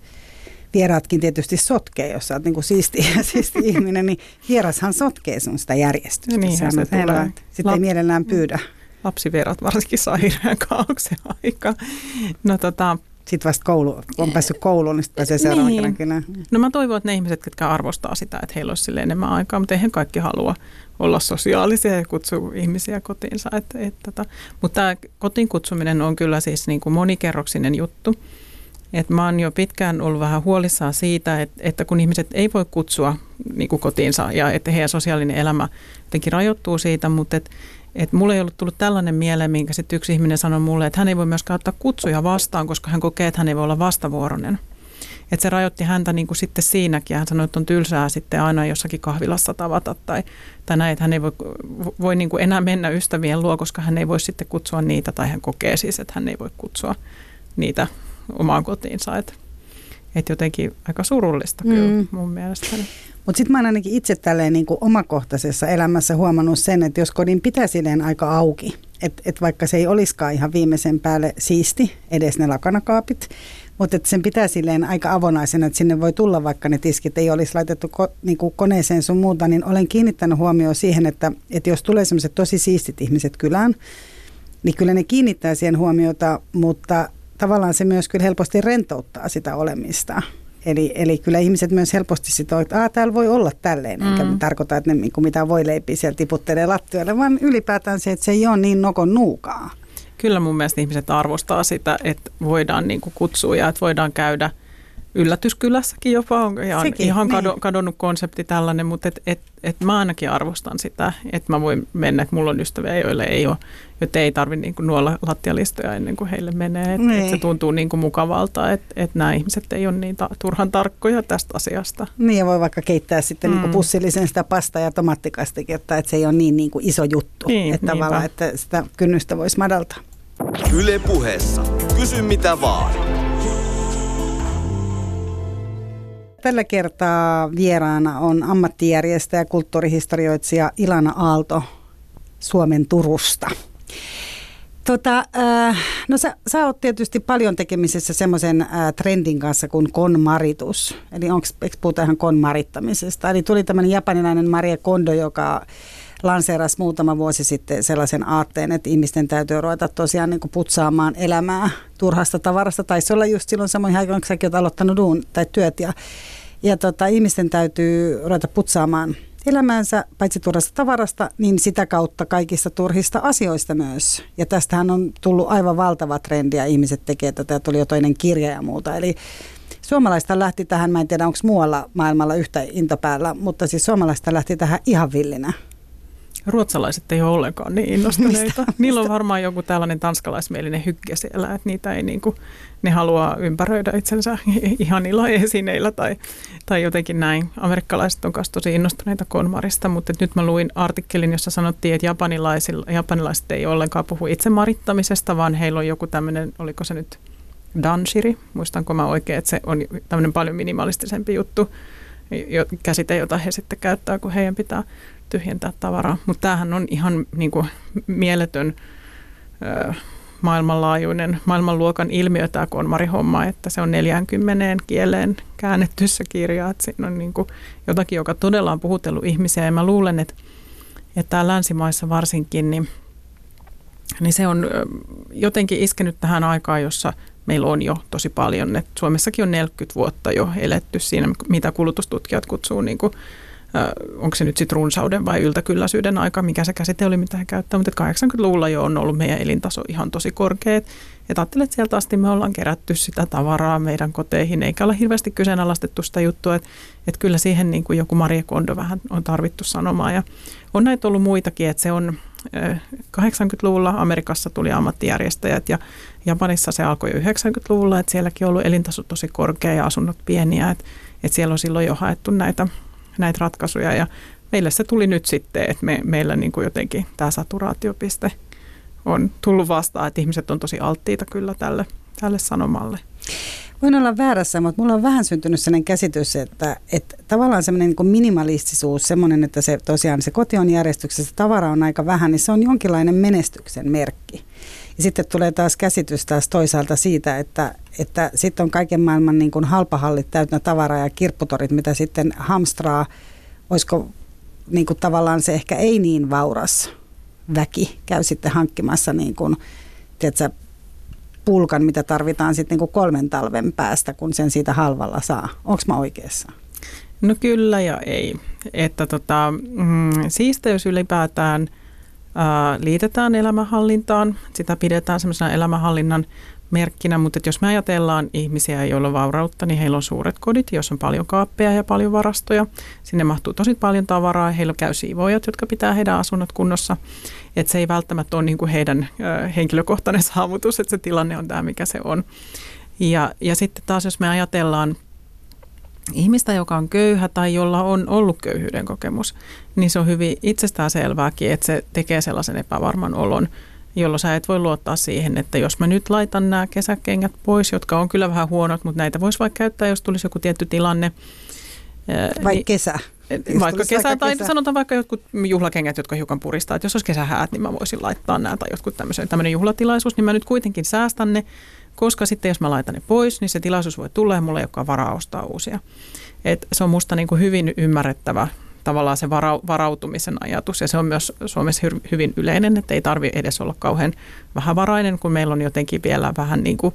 vieraatkin tietysti sotkee, jos sä oot niinku siisti, siisti ihminen, niin vierashan sotkee sun sitä järjestystä. Niin, se, se tulee. Sitten ei mielellään pyydä. Lapsivierat varsinkin saa hirveän kaauksen aika. No tota, sitten vasta koulu, on päässyt kouluun, niin sitten pääsee seuraavana niin. No mä toivon, että ne ihmiset, jotka arvostaa sitä, että heillä olisi sille enemmän aikaa, mutta eihän kaikki halua olla sosiaalisia ja kutsua ihmisiä kotiinsa. Että, et, tota. Mutta tämä kotiin kutsuminen on kyllä siis niin kuin monikerroksinen juttu. Et mä oon jo pitkään ollut vähän huolissaan siitä, että, että kun ihmiset ei voi kutsua niin kuin kotiinsa ja että heidän sosiaalinen elämä jotenkin rajoittuu siitä, mutta että et mulle ei ollut tullut tällainen mieleen, minkä sitten yksi ihminen sanoi mulle, että hän ei voi myöskään ottaa kutsuja vastaan, koska hän kokee, että hän ei voi olla vastavuoroinen. Että se rajoitti häntä niin kuin sitten siinäkin. Hän sanoi, että on tylsää sitten aina jossakin kahvilassa tavata tai, tai näin, että hän ei voi, voi niin kuin enää mennä ystävien luo, koska hän ei voi sitten kutsua niitä tai hän kokee siis, että hän ei voi kutsua niitä omaan kotiinsa. Että, että jotenkin aika surullista mm. kyllä mun mielestäni. Mutta sitten mä oon ainakin itse tälleen niin kuin omakohtaisessa elämässä huomannut sen, että jos kodin pitää silleen aika auki, että et vaikka se ei olisikaan ihan viimeisen päälle siisti, edes ne lakanakaapit, mutta että sen pitää silleen aika avonaisena, että sinne voi tulla vaikka ne tiskit, ei olisi laitettu ko, niin kuin koneeseen sun muuta, niin olen kiinnittänyt huomioon siihen, että, että jos tulee sellaiset tosi siistit ihmiset kylään, niin kyllä ne kiinnittää siihen huomiota, mutta tavallaan se myös kyllä helposti rentouttaa sitä olemista. Eli, eli kyllä ihmiset myös helposti sitoo, että täällä voi olla tälleen, mm. eikä tarkoita, että ne niin mitä voi leipiä siellä tiputtelee lattioille, vaan ylipäätään se, että se ei ole niin nokon nuukaa. Kyllä mun mielestä ihmiset arvostaa sitä, että voidaan niin kuin kutsua ja että voidaan käydä yllätyskylässäkin jopa on ihan, Sekin, ihan niin. kadonnut konsepti tällainen, mutta et, et, et mä ainakin arvostan sitä, että mä voin mennä, että mulla on ystäviä, joille ei ole, jotta ei tarvitse niin nuolla lattialistoja ennen kuin heille menee. Että niin. et se tuntuu niin kuin mukavalta, että et nämä ihmiset ei ole niin ta- turhan tarkkoja tästä asiasta. Niin ja voi vaikka keittää sitten mm. niin kuin pussillisen sitä pasta ja tomattikastiketta, että se ei ole niin, niin kuin iso juttu, niin, että tavallaan, että sitä kynnystä voisi madaltaa. Yle puheessa. Kysy mitä vaan. Tällä kertaa vieraana on ammattijärjestäjä ja kulttuurihistorioitsija Ilana Aalto Suomen Turusta. Tota, äh, no sä, sä oot tietysti paljon tekemisissä semmoisen äh, trendin kanssa kuin konmaritus. Eli onko puhutaan ihan konmarittamisesta? Eli tuli tämmöinen japanilainen Maria Kondo, joka lanseerasi muutama vuosi sitten sellaisen aatteen, että ihmisten täytyy ruveta tosiaan niin kuin putsaamaan elämää turhasta tavarasta. Taisi olla just silloin samoin aikaan, kun säkin olet aloittanut duun tai työt. Ja, ja tota, ihmisten täytyy ruveta putsaamaan elämäänsä paitsi turhasta tavarasta, niin sitä kautta kaikista turhista asioista myös. Ja tästähän on tullut aivan valtava trendi ja ihmiset tekee tätä tuli jo toinen kirja ja muuta. Eli suomalaista lähti tähän, mä en tiedä onko muualla maailmalla yhtä intopäällä, mutta siis suomalaista lähti tähän ihan villinä. Ruotsalaiset ei ole ollenkaan niin innostuneita. Mistä? Niillä on varmaan joku tällainen tanskalaismielinen hykkä siellä, että niitä ei niin kuin, ne haluaa ympäröidä itsensä ihanilla esineillä tai, tai jotenkin näin. Amerikkalaiset on myös tosi innostuneita konmarista, mutta nyt mä luin artikkelin, jossa sanottiin, että japanilaiset ei ollenkaan puhu itsemarittamisesta, vaan heillä on joku tämmöinen, oliko se nyt danshiri, muistanko mä oikein, että se on tämmöinen paljon minimalistisempi juttu, käsite, jota he sitten käyttää, kun heidän pitää tyhjentää tavaraa. Mutta tämähän on ihan niin kuin, mieletön ö, maailmanlaajuinen, maailmanluokan ilmiö tämä konmarihomma, että se on 40 kieleen käännetty se kirja. Että siinä on niin kuin jotakin, joka todella on puhutellut ihmisiä ja mä luulen, että, että länsimaissa varsinkin, niin, niin se on jotenkin iskenyt tähän aikaan, jossa meillä on jo tosi paljon. Et Suomessakin on 40 vuotta jo eletty siinä, mitä kulutustutkijat kutsuu niin kuin onko se nyt sitten runsauden vai yltäkylläisyyden aika, mikä se käsite oli, mitä he käyttää, mutta 80-luvulla jo on ollut meidän elintaso ihan tosi korkea. Et ajattelen, että sieltä asti me ollaan kerätty sitä tavaraa meidän koteihin, eikä ole hirveästi kyseenalaistettu sitä juttua, että, että kyllä siihen niin kuin joku Marie Kondo vähän on tarvittu sanomaan. Ja on näitä ollut muitakin, että se on 80-luvulla Amerikassa tuli ammattijärjestäjät ja Japanissa se alkoi jo 90-luvulla, että sielläkin on ollut elintaso tosi korkea ja asunnot pieniä, että, että siellä on silloin jo haettu näitä näitä ratkaisuja ja meille se tuli nyt sitten, että me, meillä niin kuin jotenkin tämä saturaatiopiste on tullut vastaan, että ihmiset on tosi alttiita kyllä tälle, tälle sanomalle. Voin olla väärässä, mutta mulla on vähän syntynyt sellainen käsitys, että, että tavallaan semmoinen niin minimalistisuus, semmoinen, että se tosiaan se koti on järjestyksessä, tavara on aika vähän, niin se on jonkinlainen menestyksen merkki. Ja sitten tulee taas käsitys taas toisaalta siitä, että, että sitten on kaiken maailman niin kuin halpahallit täytänä tavaraa ja kirpputorit, mitä sitten hamstraa, olisiko niin kuin tavallaan se ehkä ei niin vauras väki käy sitten hankkimassa niin kuin, tiedätkö, pulkan, mitä tarvitaan sitten niin kolmen talven päästä, kun sen siitä halvalla saa. Onko mä oikeassa? No kyllä ja ei. Että tota, mm, siisteys ylipäätään – liitetään elämänhallintaan. Sitä pidetään semmoisena elämänhallinnan merkkinä, mutta jos me ajatellaan ihmisiä, joilla on vaurautta, niin heillä on suuret kodit, jos on paljon kaappeja ja paljon varastoja. Sinne mahtuu tosi paljon tavaraa. Heillä käy siivoojat, jotka pitää heidän asunnot kunnossa. Et se ei välttämättä ole niin kuin heidän henkilökohtainen saavutus, että se tilanne on tämä, mikä se on. Ja, ja sitten taas, jos me ajatellaan ihmistä, joka on köyhä tai jolla on ollut köyhyyden kokemus, niin se on hyvin itsestäänselvääkin, että se tekee sellaisen epävarman olon, jolloin sä et voi luottaa siihen, että jos mä nyt laitan nämä kesäkengät pois, jotka on kyllä vähän huonot, mutta näitä voisi vaikka käyttää, jos tulisi joku tietty tilanne. Vai niin, kesä. Vaikka kesä, vaikka tai kesä. sanotaan vaikka jotkut juhlakengät, jotka hiukan puristaa, että jos olisi kesähäät, niin mä voisin laittaa nämä tai jotkut tämmöisen, tämmöinen juhlatilaisuus, niin mä nyt kuitenkin säästän ne koska sitten jos mä laitan ne pois, niin se tilaisuus voi tulla ja mulla ei olekaan varaa ostaa uusia. Et se on musta niin kuin hyvin ymmärrettävä tavallaan se varautumisen ajatus ja se on myös Suomessa hyvin yleinen, että ei tarvi edes olla kauhean vähävarainen, kun meillä on jotenkin vielä vähän niin kuin,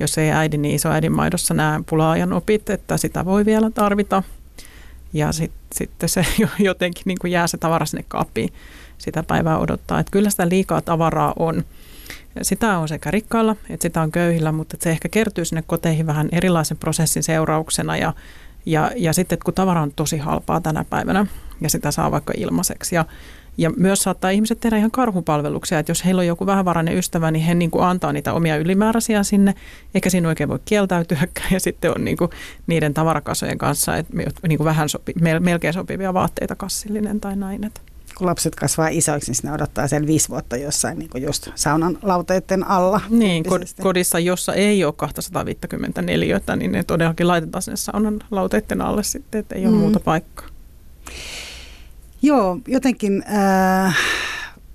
jos ei äidin, niin isoäidin maidossa nämä pulaajan opit, että sitä voi vielä tarvita. Ja sitten sit se jotenkin niin kuin jää se tavara sinne kaappiin sitä päivää odottaa. Että kyllä sitä liikaa tavaraa on. Sitä on sekä rikkailla että sitä on köyhillä, mutta se ehkä kertyy sinne koteihin vähän erilaisen prosessin seurauksena ja, ja, ja sitten kun tavara on tosi halpaa tänä päivänä ja sitä saa vaikka ilmaiseksi ja ja myös saattaa ihmiset tehdä ihan karhupalveluksia, että jos heillä on joku vähävarainen ystävä, niin he niin kuin antaa niitä omia ylimääräisiä sinne, eikä siinä oikein voi kieltäytyäkään. Ja sitten on niin kuin niiden tavarakasojen kanssa että niin kuin vähän sopi, melkein sopivia vaatteita kassillinen tai näin. Että kun lapset kasvaa isoiksi, niin ne odottaa sen viisi vuotta jossain niin kuin just saunan lauteiden alla. Niin, kodissa, jossa ei ole 254, niin ne todellakin laitetaan sinne saunan lauteiden alle sitten, että ei ole mm. muuta paikkaa. Joo, jotenkin äh,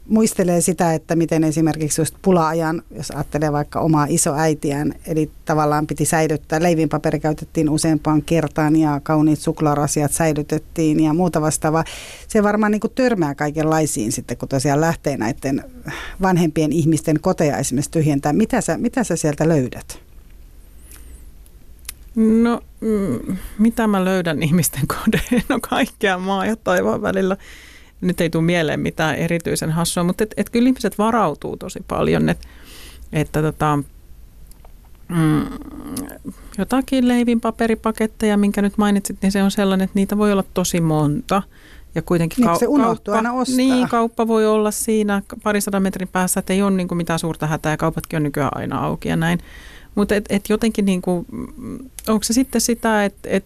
muistelee sitä, että miten esimerkiksi just pula-ajan, jos ajattelee vaikka omaa isoäitiään, eli tavallaan piti säilyttää, leivinpaperi käytettiin useampaan kertaan ja kauniit suklaarasiat säilytettiin ja muuta vastaavaa. Se varmaan niin kuin törmää kaikenlaisiin sitten, kun tosiaan lähtee näiden vanhempien ihmisten koteja esimerkiksi tyhjentää. Mitä sä, mitä sä sieltä löydät? No, mm, mitä mä löydän ihmisten kodeen? No kaikkea maa ja taivaan välillä nyt ei tule mieleen mitään erityisen hassua, mutta et, et kyllä ihmiset varautuu tosi paljon, et, että tota, mm, jotakin leivinpaperipaketteja, minkä nyt mainitsit, niin se on sellainen, että niitä voi olla tosi monta. Ja kuitenkin niin, kau- se kauppa, aina ostaa. Niin, kauppa voi olla siinä parisadan metrin päässä, että ei ole niin kuin mitään suurta hätää ja kaupatkin on nykyään aina auki ja näin. Mutta et, et jotenkin, niin kuin, onko se sitten sitä, että et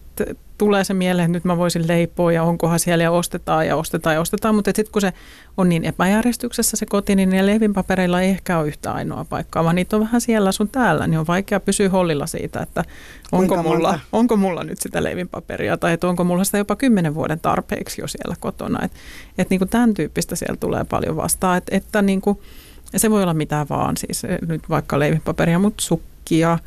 tulee se mieleen, että nyt mä voisin leipoa ja onkohan siellä ja ostetaan ja ostetaan ja ostetaan, mutta sitten kun se on niin epäjärjestyksessä se koti, niin ne leivinpapereilla ei ehkä ole yhtä ainoa paikkaa, vaan niitä on vähän siellä sun täällä, niin on vaikea pysyä hollilla siitä, että onko mulla, onko mulla nyt sitä leivinpaperia tai että onko mulla sitä jopa kymmenen vuoden tarpeeksi jo siellä kotona. Että et niin kuin tämän tyyppistä siellä tulee paljon vastaan, että, että niin kuin, se voi olla mitä vaan, siis nyt vaikka leivinpaperia, mutta sukkia,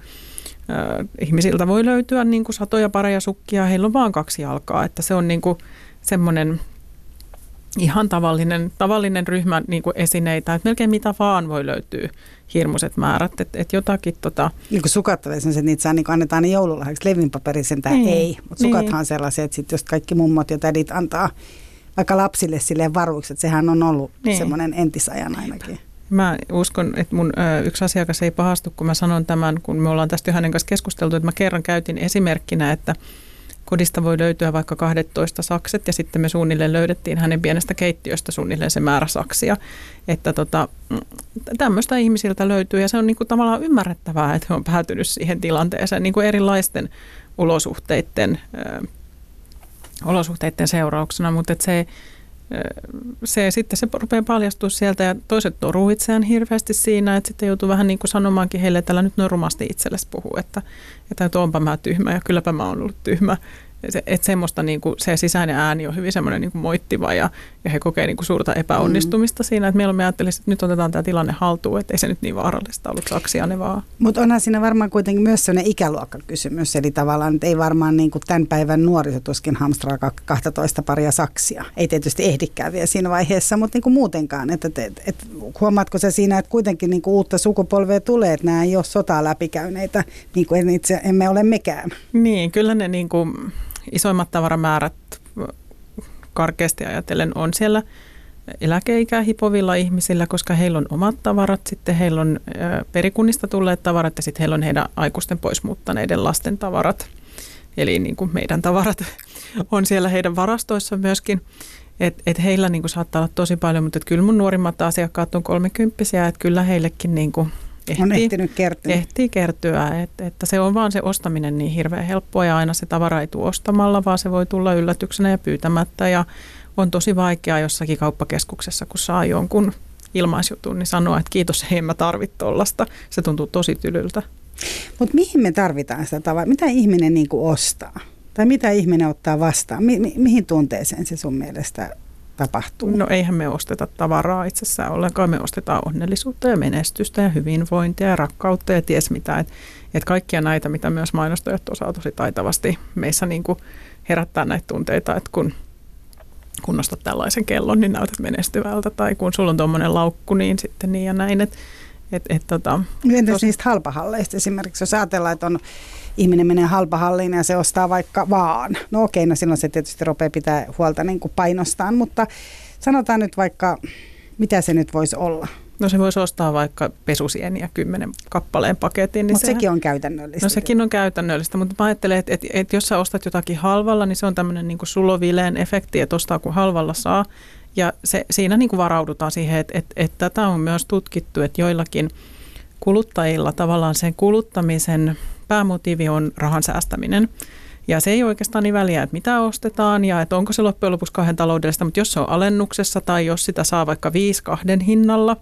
ihmisiltä voi löytyä niin kuin satoja pareja sukkia, heillä on vaan kaksi jalkaa, että se on niin kuin semmoinen ihan tavallinen, tavallinen ryhmä niin kuin esineitä, että melkein mitä vaan voi löytyä hirmuiset määrät, että et jotakin tota... Niin kuin sukat että niitä saa, niin kuin annetaan ne joululahjaksi, levinpaperi sentään niin, ei, mutta sukathan niin. sellaisia, että sit jos kaikki mummot ja tädit antaa vaikka lapsille silleen varuiksi, että sehän on ollut niin. semmoinen entisajan ainakin. Mä uskon, että mun ö, yksi asiakas ei pahastu, kun mä sanon tämän, kun me ollaan tästä hänen kanssa keskusteltu, että mä kerran käytin esimerkkinä, että kodista voi löytyä vaikka 12 sakset ja sitten me suunnilleen löydettiin hänen pienestä keittiöstä suunnilleen se määrä saksia. Että tota, tämmöistä ihmisiltä löytyy ja se on niinku tavallaan ymmärrettävää, että he on päätynyt siihen tilanteeseen niinku erilaisten olosuhteiden, ö, olosuhteiden seurauksena, mutta se se sitten se rupeaa paljastua sieltä ja toiset toruu itseään hirveästi siinä, että sitten joutuu vähän niin kuin sanomaankin heille, että älä nyt noin rumasti itsellesi puhua, että, että onpa mä tyhmä ja kylläpä mä oon ollut tyhmä se, että semmoista niin kuin, se sisäinen ääni on hyvin semmoinen niin kuin moittiva ja, ja he kokee niin kuin suurta epäonnistumista mm. siinä, että me ajattelisi, että nyt otetaan tämä tilanne haltuun, että ei se nyt niin vaarallista ollut saksia ne vaan. Mutta onhan siinä varmaan kuitenkin myös sellainen ikäluokkakysymys, eli tavallaan että ei varmaan niin kuin tämän päivän nuoriso tuskin hamstraa 12 paria saksia. Ei tietysti ehdikään vielä siinä vaiheessa, mutta niin kuin muutenkaan. Että, että, että, että huomaatko se siinä, että kuitenkin niin kuin uutta sukupolvea tulee, että nämä ei ole sotaa läpikäyneitä, niin kuin itse emme ole mekään. Niin, kyllä ne niin kuin isoimmat tavaramäärät karkeasti ajatellen on siellä eläkeikää hipovilla ihmisillä, koska heillä on omat tavarat, sitten heillä on perikunnista tulleet tavarat ja sitten heillä on heidän aikuisten poismuuttaneiden lasten tavarat. Eli niin kuin meidän tavarat on siellä heidän varastoissa myöskin. Et, et heillä niin kuin saattaa olla tosi paljon, mutta kyllä mun nuorimmat asiakkaat on kolmekymppisiä, että kyllä heillekin niin kuin ehtii, on ehtinyt kertyä. Ehtii kertyä, että, että se on vaan se ostaminen niin hirveän helppoa ja aina se tavara ei tule ostamalla, vaan se voi tulla yllätyksenä ja pyytämättä ja on tosi vaikeaa jossakin kauppakeskuksessa, kun saa jonkun ilmaisjutun, niin sanoa, että kiitos, ei mä tarvitse tuollaista. Se tuntuu tosi tylyltä. Mutta mihin me tarvitaan sitä tavaraa? Mitä ihminen niinku ostaa? Tai mitä ihminen ottaa vastaan? Mi- mi- mihin tunteeseen se sun mielestä tapahtuu? No eihän me osteta tavaraa itsessään ollenkaan. Me ostetaan onnellisuutta ja menestystä ja hyvinvointia ja rakkautta ja ties mitä. Et, et kaikkia näitä, mitä myös mainostajat osaa tosi taitavasti meissä niin kuin herättää näitä tunteita, että kun kun tällaisen kellon, niin näytät menestyvältä, tai kun sulla on tuommoinen laukku, niin sitten niin ja näin. Et, et, et, tota, Entäs tos... niistä halpahalleista esimerkiksi, jos ajatellaan, että on ihminen menee halpahalliin ja se ostaa vaikka vaan. No okei, no silloin se tietysti rupeaa pitää huolta niin kuin painostaan, mutta sanotaan nyt vaikka, mitä se nyt voisi olla? No se voisi ostaa vaikka pesusieniä kymmenen kappaleen paketin. Niin mutta sehän, sekin on käytännöllistä. No sekin on käytännöllistä, mutta mä ajattelen, että, että, että jos sä ostat jotakin halvalla, niin se on tämmöinen niin sulovileen efekti, että ostaa kun halvalla saa. Ja se, siinä niin kuin varaudutaan siihen, että, että, että tätä on myös tutkittu, että joillakin kuluttajilla tavallaan sen kuluttamisen päämotiivi on rahan säästäminen. Ja se ei oikeastaan niin väliä, että mitä ostetaan ja että onko se loppujen lopuksi kahden taloudellista, mutta jos se on alennuksessa tai jos sitä saa vaikka viisi kahden hinnalla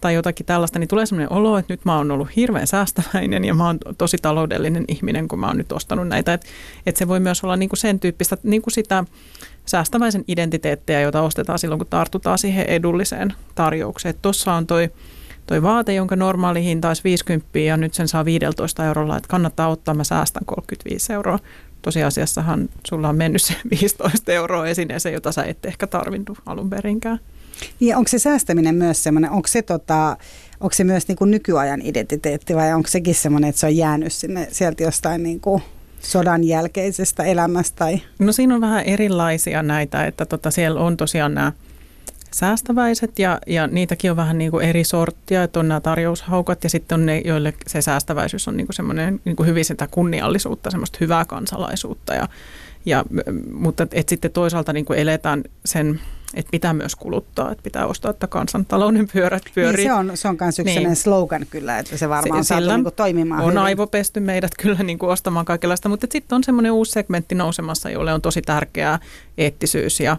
tai jotakin tällaista, niin tulee sellainen olo, että nyt mä oon ollut hirveän säästäväinen ja mä oon tosi taloudellinen ihminen, kun mä oon nyt ostanut näitä. Että et se voi myös olla niinku sen tyyppistä niinku sitä säästäväisen identiteettiä, jota ostetaan silloin, kun tartutaan siihen edulliseen tarjoukseen. Tuossa on toi, toi vaate, jonka normaali hinta olisi 50 ja nyt sen saa 15 eurolla, että kannattaa ottaa, mä säästän 35 euroa. Tosiasiassahan sulla on mennyt se 15 euroa esineeseen, jota sä et ehkä tarvinnut alun perinkään. Ja onko se säästäminen myös semmoinen, onko se, tota, onko se myös niin kuin nykyajan identiteetti vai onko sekin semmoinen, että se on jäänyt sinne sieltä jostain niin kuin sodan jälkeisestä elämästä? Tai? No siinä on vähän erilaisia näitä, että tota, siellä on tosiaan nämä säästäväiset ja, ja niitäkin on vähän niin kuin eri sorttia, että on nämä tarjoushaukat ja sitten on ne, joille se säästäväisyys on niin kuin semmoinen niin kuin hyvin sitä kunniallisuutta, semmoista hyvää kansalaisuutta ja, ja mutta et, sitten toisaalta niin kuin eletään sen että pitää myös kuluttaa, että pitää ostaa, että kansantalouden pyörät pyörii. Niin se on, se on myös yksi niin. slogan kyllä, että se varmaan se, saatu niin toimimaan On hyvin. aivopesty meidät kyllä niin kuin ostamaan kaikenlaista, mutta sitten on semmoinen uusi segmentti nousemassa, jolle on tosi tärkeää eettisyys ja,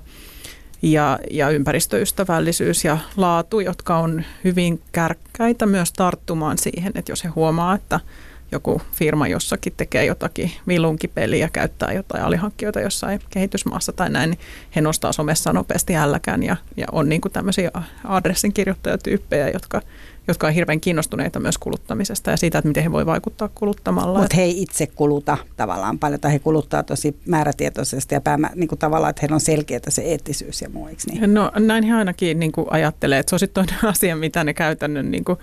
ja, ja ympäristöystävällisyys ja laatu, jotka on hyvin kärkkäitä myös tarttumaan siihen, että jos he huomaa, että – joku firma jossakin tekee jotakin vilunkipeliä, käyttää jotain alihankkijoita jossain kehitysmaassa tai näin, niin he nostaa somessa nopeasti älläkään ja, ja on niin tämmöisiä adressin kirjoittajatyyppejä, jotka, jotka on hirveän kiinnostuneita myös kuluttamisesta ja siitä, että miten he voi vaikuttaa kuluttamalla. Mutta he ei itse kuluta tavallaan paljon, tai he kuluttaa tosi määrätietoisesti ja päämä, niin kuin tavallaan, että heillä on selkeää se eettisyys ja muu, niin? No näin he ainakin niin kuin ajattelee, että se on sitten toinen asia, mitä ne käytännön niin kuin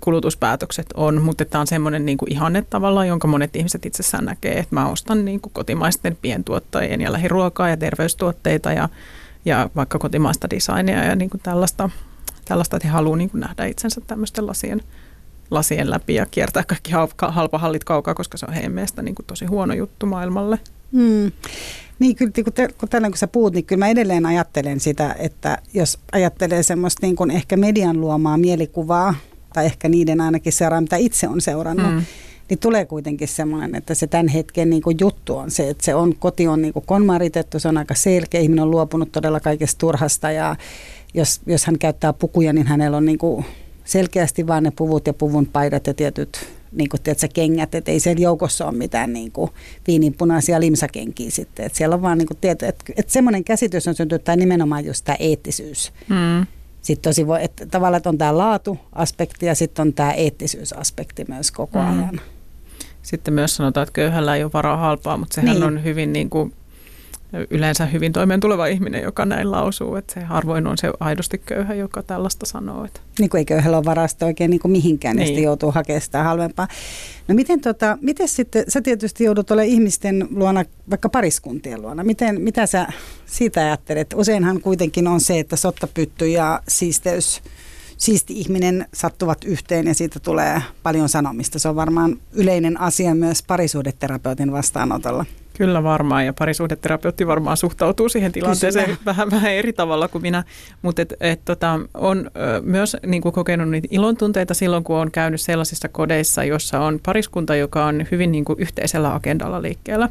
kulutuspäätökset on, mutta tämä on semmoinen niin kuin ihanne tavallaan, jonka monet ihmiset itsessään näkee, että mä ostan niin kuin kotimaisten pientuottajien ja lähiruokaa ja terveystuotteita ja, ja vaikka kotimaista designia ja niin kuin tällaista, tällaista, että he haluaa niin kuin nähdä itsensä tämmöisten lasien, lasien läpi ja kiertää kaikki halpahallit kaukaa, koska se on heidän mielestä niin kuin tosi huono juttu maailmalle. Hmm. Niin kyllä, kun, te, kun tällä kun sä puhut, niin kyllä mä edelleen ajattelen sitä, että jos ajattelee semmoista niin kuin ehkä median luomaa mielikuvaa, tai ehkä niiden ainakin seuraa, mitä itse on seurannut, mm. niin tulee kuitenkin semmoinen, että se tämän hetken niin kuin juttu on se, että se on, koti on niin kuin konmaritettu, se on aika selkeä, ihminen on luopunut todella kaikesta turhasta ja jos, jos hän käyttää pukuja, niin hänellä on niin kuin selkeästi vain ne puvut ja puvun paidat ja tietyt niin kuin, tiedätkö, kengät, että ei siellä joukossa ole mitään niin kuin, viininpunaisia limsakenkiä sitten. Että siellä on vaan niin kuin, tieto, että, että semmoinen käsitys on syntynyt, tai nimenomaan just tämä eettisyys. Mm. Sitten tosi voi, että tavallaan että on tämä laatuaspekti ja sitten on tämä eettisyysaspekti myös koko mm. ajan. Sitten myös sanotaan, että köyhällä ei ole varaa halpaa, mutta sehän niin. on hyvin niin kuin yleensä hyvin toimeen tuleva ihminen, joka näin lausuu. Että se harvoin on se aidosti köyhä, joka tällaista sanoo. Että. Niin kuin ei köyhällä ole varasta oikein niin kuin mihinkään, niin. niin joutuu hakemaan sitä halvempaa. No miten, tota, miten sitten, sä tietysti joudut olemaan ihmisten luona, vaikka pariskuntien luona. Miten, mitä sä siitä ajattelet? Useinhan kuitenkin on se, että sottapytty ja siisteys siisti ihminen sattuvat yhteen ja siitä tulee paljon sanomista. Se on varmaan yleinen asia myös parisuudeterapeutin vastaanotolla. Kyllä varmaan, ja parisuhdeterapeutti varmaan suhtautuu siihen tilanteeseen vähän, vähän eri tavalla kuin minä, mutta et, et, tota, on ö, myös niin kuin kokenut niitä ilontunteita silloin, kun on käynyt sellaisissa kodeissa, jossa on pariskunta, joka on hyvin niin kuin yhteisellä agendalla liikkeellä.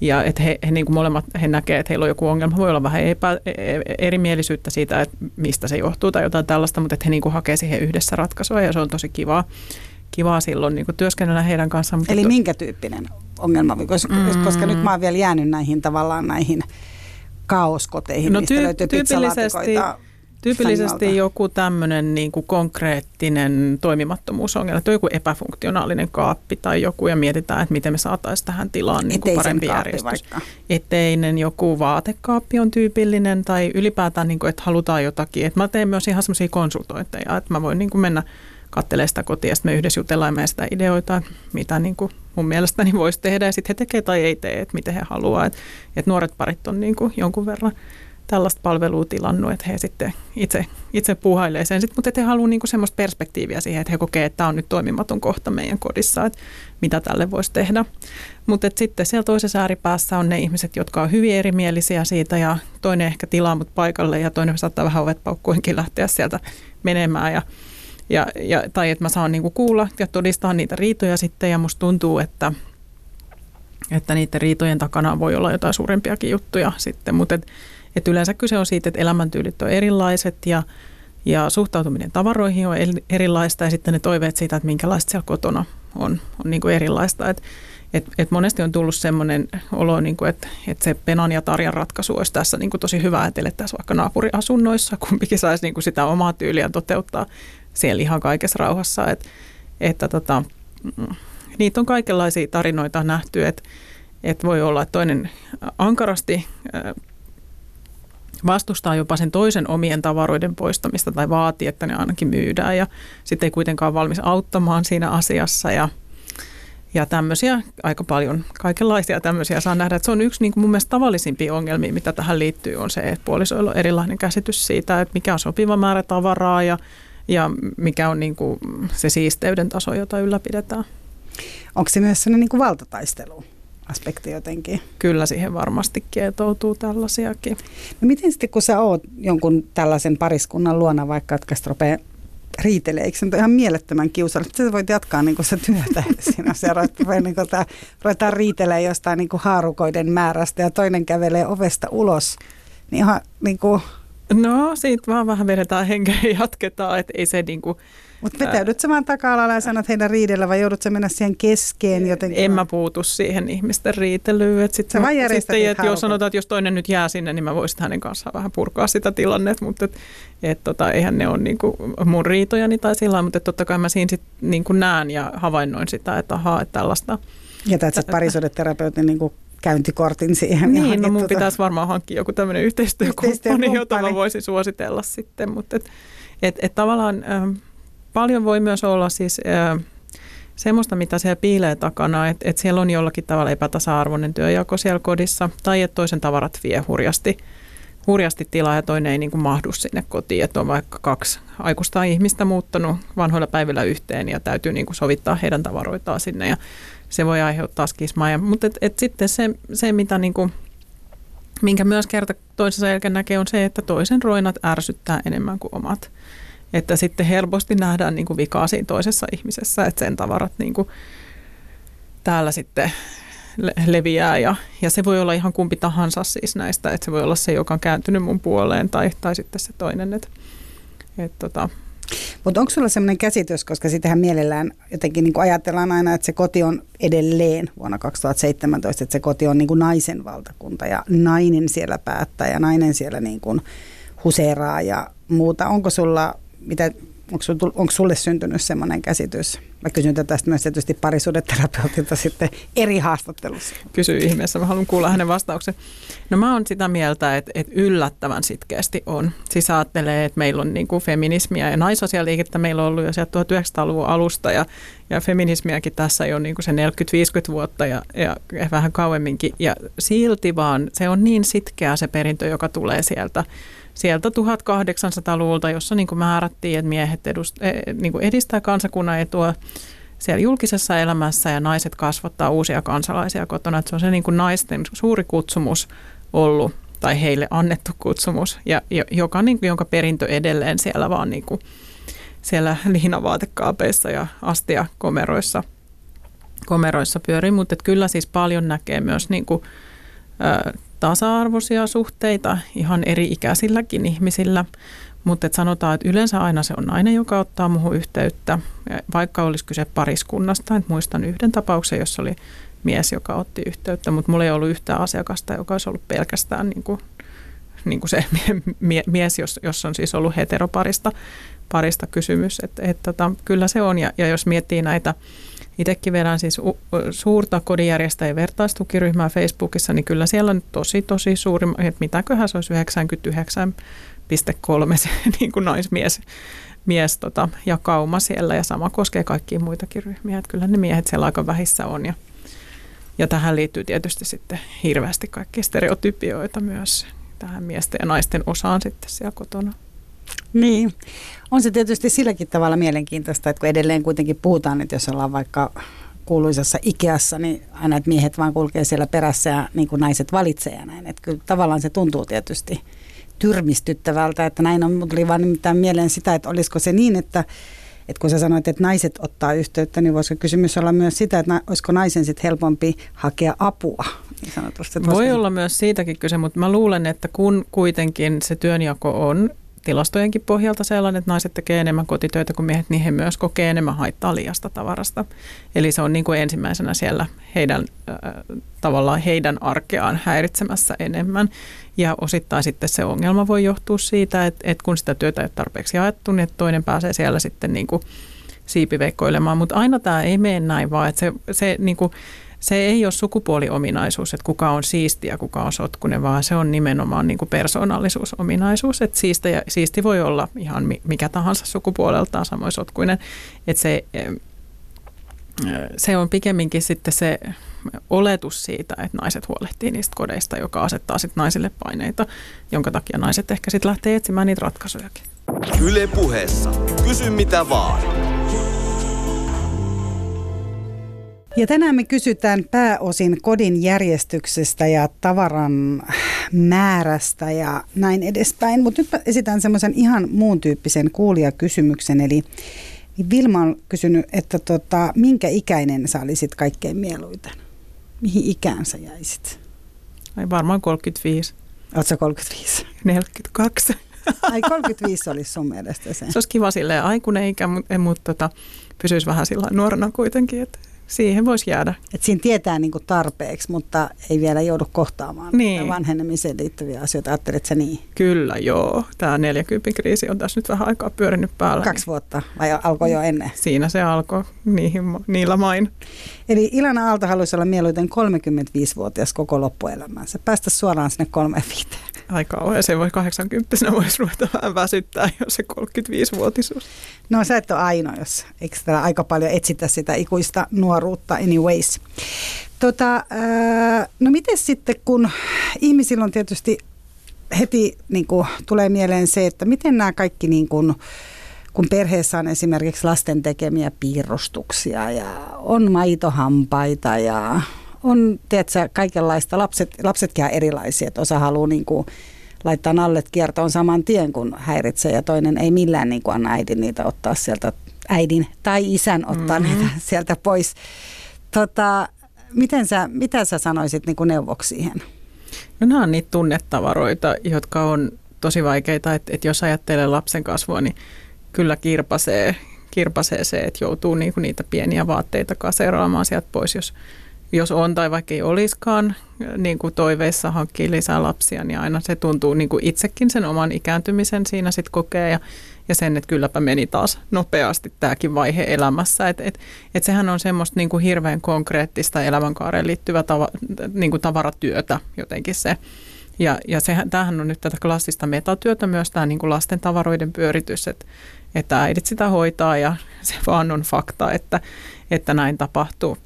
Ja että he, he niin kuin molemmat he näkee, että heillä on joku ongelma. Voi olla vähän epä, e, e, erimielisyyttä siitä, että mistä se johtuu tai jotain tällaista, mutta että he niin kuin hakee siihen yhdessä ratkaisua ja se on tosi kivaa kivaa silloin niin työskennellä heidän kanssaan. Eli to... minkä tyyppinen ongelma, koska, mm. koska nyt mä oon vielä jäänyt näihin tavallaan näihin kaoskoteihin, no, mistä tyy- löytyy tyypillisesti, Tyypillisesti joku tämmöinen niin kuin konkreettinen toimimattomuusongelma, on joku epäfunktionaalinen kaappi tai joku ja mietitään, että miten me saataisiin tähän tilaan niin kuin parempi järjestys. Vaikka. Eteinen joku vaatekaappi on tyypillinen tai ylipäätään, niin kuin, että halutaan jotakin. Että mä teen myös ihan semmoisia konsultointeja, että mä voin niin kuin mennä kattelee sitä kotia, sitten me yhdessä jutellaan meidän sitä ideoita, mitä niin kuin mun mielestäni voisi tehdä, ja sitten he tekee tai ei tee, että miten he haluaa. Että et nuoret parit on niin kuin jonkun verran tällaista palvelua tilannut, että he sitten itse, itse puuhailee sen, sit, mutta he haluaa niinku semmoista perspektiiviä siihen, että he kokee, että tämä on nyt toimimaton kohta meidän kodissa, että mitä tälle voisi tehdä. Mutta sitten siellä toisessa ääripäässä on ne ihmiset, jotka on hyvin erimielisiä siitä ja toinen ehkä tilaa mut paikalle ja toinen saattaa vähän ovet paukkuinkin lähteä sieltä menemään ja ja, ja, tai että mä saan niinku kuulla ja todistaa niitä riitoja sitten ja musta tuntuu, että, että niiden riitojen takana voi olla jotain suurempiakin juttuja sitten, mutta et, et yleensä kyse on siitä, että elämäntyylit on erilaiset ja, ja suhtautuminen tavaroihin on erilaista ja sitten ne toiveet siitä, että minkälaista siellä kotona on, on niin kuin erilaista. Et, et, et monesti on tullut semmoinen olo, niin kuin, että, että se Penan ja Tarjan ratkaisu olisi tässä niin kuin tosi hyvä, että elettäisiin vaikka naapuriasunnoissa, kumpikin saisi niin kuin sitä omaa tyyliä toteuttaa siellä ihan kaikessa rauhassa. Et, että tota, mm, niitä on kaikenlaisia tarinoita nähty, että, että voi olla, että toinen ankarasti vastustaa jopa sen toisen omien tavaroiden poistamista tai vaatii, että ne ainakin myydään ja sitten ei kuitenkaan valmis auttamaan siinä asiassa ja ja tämmöisiä aika paljon, kaikenlaisia tämmöisiä saa nähdä. Että se on yksi niin kuin mun mielestä tavallisimpia ongelmia, mitä tähän liittyy, on se, että puolisoilla on erilainen käsitys siitä, että mikä on sopiva määrä tavaraa ja, ja mikä on niin kuin se siisteyden taso, jota ylläpidetään. Onko se myös sellainen niin kuin valtataistelu? aspekti jotenkin. Kyllä siihen varmasti kietoutuu tällaisiakin. No miten sitten kun sä oot jonkun tällaisen pariskunnan luona vaikka, että rupeaa riitelee, eikö se nyt ihan mielettömän kiusallista? Sä voit jatkaa niin se työtä siinä, se ruvetaan, niin tää, ruvetaan riitelee jostain niin kuin haarukoiden määrästä ja toinen kävelee ovesta ulos. Niin ihan niin kuin... No, siitä vaan vähän vedetään henkeä ja jatketaan, että ei se niin kuin, mutta vetäydyt sä vaan taka-alalla ja sanot heidän riidellä vai joudut sä mennä siihen keskeen jotenkin? En mä puutu siihen ihmisten riitelyyn. Et sit sä vaan sitten, että jos sanotaan, että jos toinen nyt jää sinne, niin mä voisin hänen kanssaan vähän purkaa sitä tilannetta, mutta et, et tota, eihän ne ole niinku mun riitojani tai sillä mutta totta kai mä siinä sit niinku näen ja havainnoin sitä, että ahaa, että tällaista. Jätät sä parisuudeterapeutin niinku käyntikortin siihen. Niin, no mun tuota... pitäisi varmaan hankkia joku tämmöinen yhteistyökumppani, yhteistyökumppani, jota mä voisin suositella sitten, mutta et, et, et tavallaan... Ähm, paljon voi myös olla siis äh, semmoista, mitä siellä piilee takana, että, että siellä on jollakin tavalla epätasa-arvoinen työjako siellä kodissa, tai että toisen tavarat vie hurjasti, hurjasti tilaa ja toinen ei niin kuin mahdu sinne kotiin, että on vaikka kaksi aikuista ihmistä muuttanut vanhoilla päivillä yhteen ja täytyy niin kuin sovittaa heidän tavaroitaan sinne ja se voi aiheuttaa skismaa. Mutta et, et sitten se, se mitä niin kuin, minkä myös kerta toisensa jälkeen näkee on se, että toisen roinat ärsyttää enemmän kuin omat. Että sitten helposti nähdään niin kuin vikaa siinä toisessa ihmisessä, että sen tavarat niin kuin täällä sitten leviää ja, ja se voi olla ihan kumpi tahansa siis näistä, että se voi olla se, joka on kääntynyt mun puoleen tai, tai sitten se toinen, että et tota, mutta onko sulla sellainen käsitys, koska sitähän mielellään jotenkin niin ajatellaan aina, että se koti on edelleen vuonna 2017, että se koti on niin naisen valtakunta ja nainen siellä päättää ja nainen siellä niin huseeraa ja muuta. Onko sulla mitä, onko, onko sulle syntynyt semmoinen käsitys? Mä kysyn tätä myös tietysti parisuudeterapeutilta sitten eri haastattelussa. Kysy ihmeessä, mä haluan kuulla hänen vastauksen. No mä oon sitä mieltä, että, että yllättävän sitkeästi on. Siis ajattelee, että meillä on niin kuin feminismiä ja naisasialiikettä meillä on ollut jo sieltä 1900-luvun alusta ja, ja feminismiäkin tässä jo niin kuin se 40-50 vuotta ja, ja vähän kauemminkin. Ja silti vaan se on niin sitkeä se perintö, joka tulee sieltä sieltä 1800-luvulta, jossa niin kuin määrättiin, että miehet edust, e, niin kuin edistää kansakunnan etua siellä julkisessa elämässä ja naiset kasvattaa uusia kansalaisia kotona. Että se on se niin kuin naisten suuri kutsumus ollut tai heille annettu kutsumus, ja, joka, niin kuin, jonka perintö edelleen siellä vaan niin kuin, siellä liinavaatekaapeissa ja astiakomeroissa komeroissa pyörii, mutta kyllä siis paljon näkee myös niin kuin, tasa-arvoisia suhteita ihan eri-ikäisilläkin ihmisillä, mutta et sanotaan, että yleensä aina se on nainen, joka ottaa muuhun yhteyttä, vaikka olisi kyse pariskunnasta. Et muistan yhden tapauksen, jossa oli mies, joka otti yhteyttä, mutta mulla ei ollut yhtään asiakasta, joka olisi ollut pelkästään niin kuin, niin kuin se mies, jos, jos on siis ollut heteroparista parista kysymys. Et, et, tota, kyllä se on, ja, ja jos miettii näitä Itsekin vedän siis suurta kodinjärjestäjien vertaistukiryhmää Facebookissa, niin kyllä siellä on tosi, tosi suuri, että mitäköhän se olisi 99,3 se niin kuin naismies mies tota, jakauma siellä ja sama koskee kaikkia muitakin ryhmiä. Että kyllä ne miehet siellä aika vähissä on ja, ja tähän liittyy tietysti sitten hirveästi kaikkia stereotypioita myös tähän miesten ja naisten osaan sitten siellä kotona. Niin, on se tietysti silläkin tavalla mielenkiintoista, että kun edelleen kuitenkin puhutaan, että jos ollaan vaikka kuuluisassa Ikeassa, niin aina, että miehet vaan kulkee siellä perässä ja niin kuin naiset valitsee ja näin. Että kyllä tavallaan se tuntuu tietysti tyrmistyttävältä, että näin on, oli vaan nimittäin mieleen sitä, että olisiko se niin, että, että kun sä sanoit, että naiset ottaa yhteyttä, niin voisiko kysymys olla myös sitä, että olisiko naisen sitten helpompi hakea apua? Niin sanotusti, Voi olla myös siitäkin kyse, mutta mä luulen, että kun kuitenkin se työnjako on tilastojenkin pohjalta sellainen, että naiset tekee enemmän kotitöitä kuin miehet, niin he myös kokee enemmän haittaa liiasta tavarasta. Eli se on niin kuin ensimmäisenä siellä heidän, tavallaan heidän arkeaan häiritsemässä enemmän. Ja osittain sitten se ongelma voi johtua siitä, että, että kun sitä työtä ei ole tarpeeksi jaettu, niin toinen pääsee siellä sitten niin kuin siipiveikkoilemaan. Mutta aina tämä ei mene näin, vaan että se, se niin kuin, se ei ole sukupuoliominaisuus, että kuka on siisti ja kuka on sotkunen, vaan se on nimenomaan niin kuin persoonallisuusominaisuus. Että siisti, siisti voi olla ihan mikä tahansa sukupuoleltaan samoin sotkuinen. Että se, se on pikemminkin sitten se oletus siitä, että naiset huolehtii niistä kodeista, joka asettaa sitten naisille paineita, jonka takia naiset ehkä sitten lähtee etsimään niitä ratkaisujakin. Yle puheessa. Kysy mitä vaan. Ja tänään me kysytään pääosin kodin järjestyksestä ja tavaran määrästä ja näin edespäin. Mutta nyt esitän semmoisen ihan muun tyyppisen kuulijakysymyksen. Eli Vilma on kysynyt, että tota, minkä ikäinen sä olisit kaikkein mieluiten? Mihin ikään sä jäisit? Ai varmaan 35. Oletko 35? 42. Ai 35 olisi sun mielestä se. Se olisi kiva silleen aikuinen ikä, mutta, mutta tota, pysyisi vähän sillä nuorena kuitenkin, että siihen voisi jäädä. Et siinä tietää niin tarpeeksi, mutta ei vielä joudu kohtaamaan niin. vanhenemiseen liittyviä asioita. Ajattelet sä niin? Kyllä, joo. Tämä 40 kriisi on tässä nyt vähän aikaa pyörinyt päällä. Kaksi niin vuotta vai alkoi jo ennen? Siinä se alkoi niihin, niillä main. Eli Ilana Aalto haluaisi olla mieluiten 35-vuotias koko loppuelämänsä. Päästä suoraan sinne kolme viiteen. Ai kauhean, se voi 80 voisi ruveta vähän väsyttää, jos se 35-vuotisuus. No sä et ole ainoa, jos eikö täällä aika paljon etsitä sitä ikuista nuoruutta anyways. Tota, no miten sitten, kun ihmisillä on tietysti heti niin kuin, tulee mieleen se, että miten nämä kaikki niin kuin, kun perheessä on esimerkiksi lasten tekemiä piirustuksia ja on maitohampaita ja on tiedätkö, kaikenlaista. Lapset, lapsetkin on erilaisia, että osa haluaa niin kuin, laittaa nallet kiertoon saman tien, kun häiritsee ja toinen ei millään niin kuin anna äidin niitä ottaa sieltä, äidin tai isän ottaa mm-hmm. niitä sieltä pois. Tota, miten sä, mitä sä sanoisit niin kuin neuvoksi siihen? No nämä on niitä tunnetavaroita, jotka on tosi vaikeita, että, että jos ajattelee lapsen kasvua, niin kyllä kirpasee, kirpasee se, että joutuu niinku niitä pieniä vaatteita kaseraamaan sieltä pois, jos, jos on tai vaikka ei olisikaan niin kuin toiveissa hankkii lisää lapsia, niin aina se tuntuu niin kuin itsekin sen oman ikääntymisen siinä sitten kokee ja, ja sen, että kylläpä meni taas nopeasti tämäkin vaihe elämässä. Että et, et sehän on semmoista niin kuin hirveän konkreettista elämänkaareen liittyvää tava, niin kuin tavaratyötä jotenkin se. Ja, ja sehän, tämähän on nyt tätä klassista metatyötä myös tämä niin kuin lasten tavaroiden pyöritys, että, että äidit sitä hoitaa ja se vaan on fakta, että, että näin tapahtuu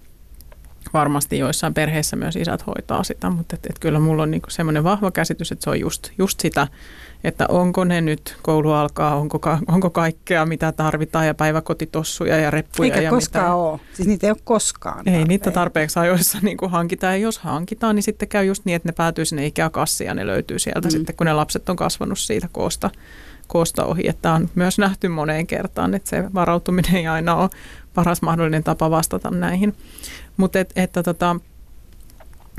varmasti joissain perheissä myös isät hoitaa sitä, mutta et, et kyllä mulla on niinku semmoinen vahva käsitys, että se on just, just sitä, että onko ne nyt, koulu alkaa, onko, onko kaikkea mitä tarvitaan ja päiväkotitossuja ja reppuja. Eikä ja koskaan mitä. ole. Siis niitä ei ole koskaan. Ei tarpeen. niitä tarpeeksi ajoissa niin kuin hankitaan ja jos hankitaan, niin sitten käy just niin, että ne päätyy sinne ikäkassiin ja ne löytyy sieltä mm. sitten, kun ne lapset on kasvanut siitä koosta koosta ohi. Että on myös nähty moneen kertaan, että se varautuminen ei aina ole paras mahdollinen tapa vastata näihin. Mutta et, että tota,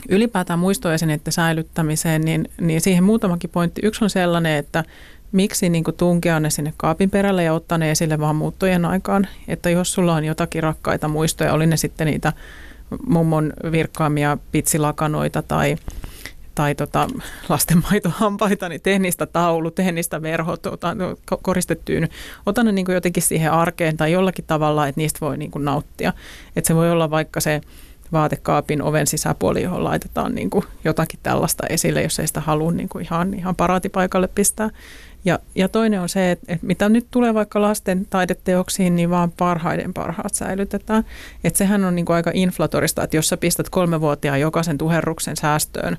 ylipäätään muistoesineiden säilyttämiseen, niin, niin siihen muutamakin pointti. Yksi on sellainen, että miksi niin tunkea ne sinne kaapin perälle ja ottaa ne esille vaan muuttojen aikaan. Että jos sulla on jotakin rakkaita muistoja, oli ne sitten niitä mummon virkkaamia pitsilakanoita tai tai tota, lastenmaitohampaita, niin tee niistä taulu, tee niistä verhot, ota, koristettyyn. Ota ne niin kuin jotenkin siihen arkeen tai jollakin tavalla, että niistä voi niin kuin nauttia. Että se voi olla vaikka se vaatekaapin oven sisäpuoli, johon laitetaan niin kuin jotakin tällaista esille, jos ei sitä halua niin kuin ihan, ihan paraatipaikalle pistää. Ja, ja toinen on se, että, että mitä nyt tulee vaikka lasten taideteoksiin, niin vaan parhaiden parhaat säilytetään. Että sehän on niin kuin aika inflatorista, että jos sä pistät kolmevuotiaan jokaisen tuherruksen säästöön,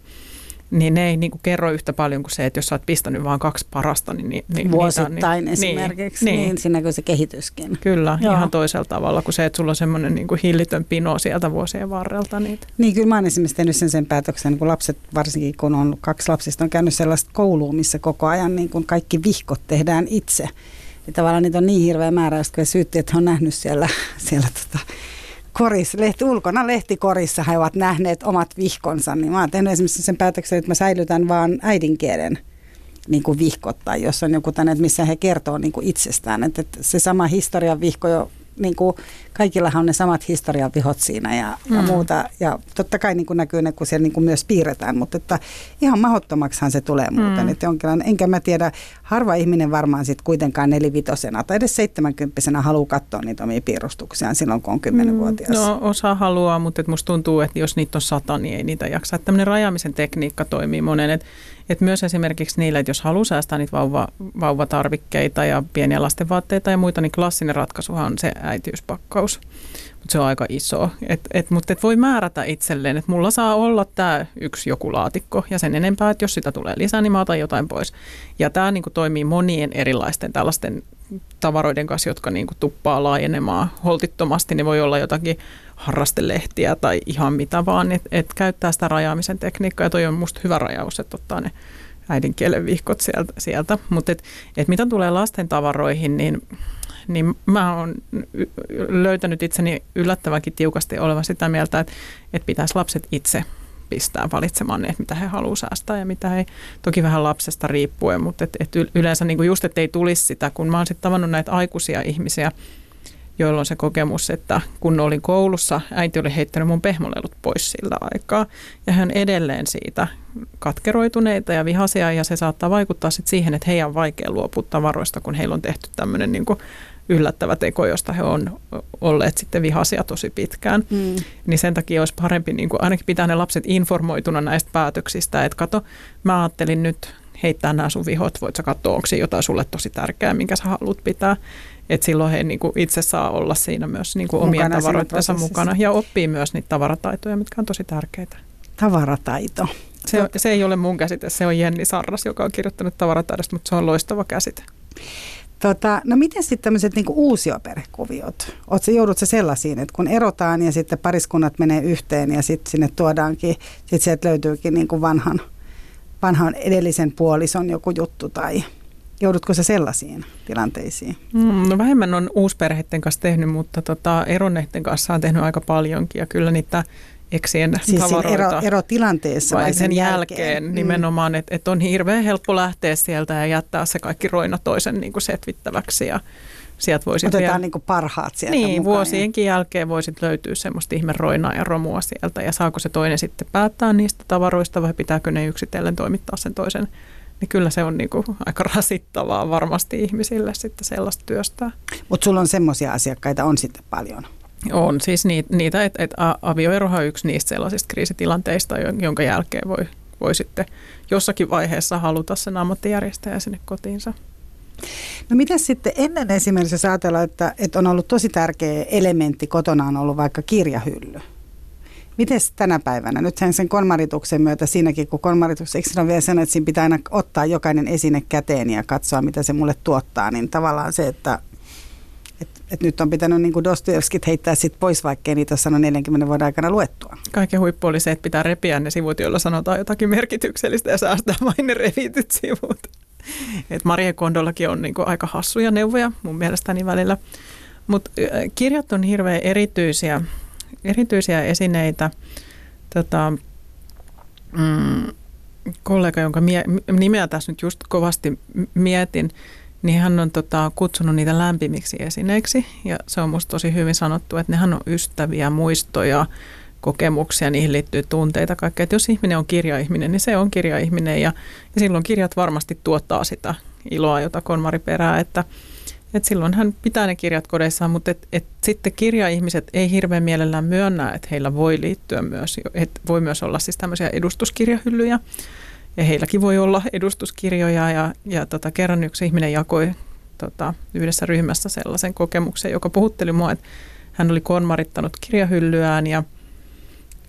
niin ne ei niin kuin kerro yhtä paljon kuin se, että jos sä oot pistänyt vain kaksi parasta, niin, niin, niin Vuosittain niin, esimerkiksi, niin, niin siinä se kehityskin. Kyllä, Joo. ihan toisella tavalla kuin se, että sulla on semmoinen niin kuin hillitön pino sieltä vuosien varrelta. Niitä. Niin, kyllä mä oon esimerkiksi tehnyt sen, sen päätöksen, kun lapset, varsinkin kun on kaksi lapsista, on käynyt sellaista koulua, missä koko ajan niin kuin kaikki vihkot tehdään itse. Ja tavallaan niitä on niin hirveä määrä, että syytti, että on nähnyt siellä, siellä tota, koris, lehti, ulkona lehtikorissa he ovat nähneet omat vihkonsa, niin mä oon tehnyt esimerkiksi sen päätöksen, että mä säilytän vaan äidinkielen niin kuin vihkot tai jos on joku tänne, missä he kertoo niin kuin itsestään. Että, että se sama historian vihko jo niin kuin, kaikillahan on ne samat historian vihot siinä ja, mm. ja muuta. Ja totta kai niin kuin näkyy ne, kun siellä niin kuin myös piirretään, mutta että ihan mahdottomaksihan se tulee muuten. Mm. Että jonkinlainen, enkä mä tiedä, harva ihminen varmaan sitten kuitenkaan nelivitosena tai edes seitsemänkymppisenä haluaa katsoa niitä omia piirustuksiaan silloin, kun on kymmenenvuotias. Mm. No osa haluaa, mutta et musta tuntuu, että jos niitä on sata, niin ei niitä jaksa. Että tämmöinen rajaamisen tekniikka toimii monen. Että et myös esimerkiksi niillä, että jos haluaa säästää niitä vauva, vauvatarvikkeita ja pieniä lastenvaatteita ja muita, niin klassinen ratkaisuhan on se äitiyspakkaus. Mutta se on aika iso. Et, et, mutta et voi määrätä itselleen, että mulla saa olla tämä yksi joku laatikko ja sen enempää, että jos sitä tulee lisää, niin mä otan jotain pois. Ja tämä niinku toimii monien erilaisten tällaisten tavaroiden kanssa, jotka niinku tuppaa laajenemaan holtittomasti. Ne voi olla jotakin harrastelehtiä tai ihan mitä vaan, että et käyttää sitä rajaamisen tekniikkaa. Ja toi on musta hyvä rajaus, että ottaa ne äidinkielen vihkot sieltä. sieltä. Mutta et, et mitä tulee lasten tavaroihin, niin niin mä oon löytänyt itseni yllättävänkin tiukasti oleva sitä mieltä, että, että pitäisi lapset itse pistää valitsemaan ne, että mitä he haluaa säästää ja mitä he, toki vähän lapsesta riippuen, mutta et, et yleensä niin kuin just, että ei tulisi sitä, kun mä oon sitten tavannut näitä aikuisia ihmisiä, joilla on se kokemus, että kun olin koulussa, äiti oli heittänyt mun pehmolelut pois sillä aikaa. Ja hän edelleen siitä katkeroituneita ja vihaisia ja se saattaa vaikuttaa sitten siihen, että heidän on vaikea luopua tavaroista, kun heillä on tehty tämmöinen niin yllättävä teko, josta he on olleet sitten vihaisia tosi pitkään. Mm. Niin sen takia olisi parempi niin kuin ainakin pitää ne lapset informoituna näistä päätöksistä, että kato, mä ajattelin nyt heittää nämä sun vihot, voit sä katsoa, onko jotain sulle tosi tärkeää, minkä sä haluat pitää. Että silloin he niin kuin itse saa olla siinä myös niin kuin omien tavaroittensa mukana ja oppii myös niitä tavarataitoja, mitkä on tosi tärkeitä. Tavarataito. Se, se ei ole mun käsite, se on Jenni Sarras, joka on kirjoittanut tavarataidosta, mutta se on loistava käsite. Tota, no miten sitten tämmöiset niinku uusioperhekuviot? Oletko joudut sellaisiin, että kun erotaan ja sitten pariskunnat menee yhteen ja sitten sinne tuodaankin, sitten sieltä löytyykin niinku vanhan, vanhan edellisen puolison joku juttu tai joudutko se sellaisiin tilanteisiin? Mm, no vähemmän on uusperheiden kanssa tehnyt, mutta tota, eronneiden kanssa on tehnyt aika paljonkin ja kyllä niitä eksien siis tavaroita. Ero, erotilanteessa vai sen, sen jälkeen, jälkeen mm. nimenomaan, että et on hirveän helppo lähteä sieltä ja jättää se kaikki roina toisen niin kuin setvittäväksi ja sieltä voisit Otetaan vielä, niin kuin parhaat sieltä Niin, mukaan. vuosienkin jälkeen voisit löytyä semmoista ihme roinaa ja romua sieltä ja saako se toinen sitten päättää niistä tavaroista vai pitääkö ne yksitellen toimittaa sen toisen niin kyllä se on niinku aika rasittavaa varmasti ihmisille sitten sellaista työstää. Mutta sulla on semmoisia asiakkaita on sitten paljon. On siis niitä, että et avioerohan on yksi niistä sellaisista kriisitilanteista, jonka jälkeen voi, voi sitten jossakin vaiheessa haluta sen ammattijärjestäjä sinne kotiinsa. No mitä sitten ennen esimerkiksi, jos ajatellaan, että, että on ollut tosi tärkeä elementti kotona on ollut vaikka kirjahylly. Miten tänä päivänä? Nythän sen konmarituksen myötä siinäkin, kun konmaritus, eikö on vielä sen, että siinä pitää aina ottaa jokainen esine käteen ja katsoa, mitä se mulle tuottaa, niin tavallaan se, että et nyt on pitänyt niin Dostoevskit heittää sit pois, vaikkei niitä ole sanonut 40 vuoden aikana luettua. Kaiken huippu oli se, että pitää repiä ne sivut, joilla sanotaan jotakin merkityksellistä ja säästää vain ne revityt sivut. Et Marie Kondollakin on niin aika hassuja neuvoja mun mielestäni välillä. Mutta kirjat on hirveän erityisiä, erityisiä esineitä. Tota, mm, kollega, jonka mie- nimeä tässä nyt just kovasti mietin, niin hän on tota, kutsunut niitä lämpimiksi esineiksi. Ja se on musta tosi hyvin sanottu, että nehän on ystäviä, muistoja, kokemuksia, niihin liittyy tunteita, kaikkea. Että jos ihminen on kirjaihminen, niin se on kirjaihminen ja, ja silloin kirjat varmasti tuottaa sitä iloa, jota Konmari perää, että, että silloin hän pitää ne kirjat kodeissaan, mutta et, et sitten kirjaihmiset ei hirveän mielellään myönnä, että heillä voi liittyä myös, että voi myös olla siis tämmöisiä edustuskirjahyllyjä, ja heilläkin voi olla edustuskirjoja ja, ja tota, kerran yksi ihminen jakoi tota, yhdessä ryhmässä sellaisen kokemuksen, joka puhutteli mua, että hän oli konmarittanut kirjahyllyään ja,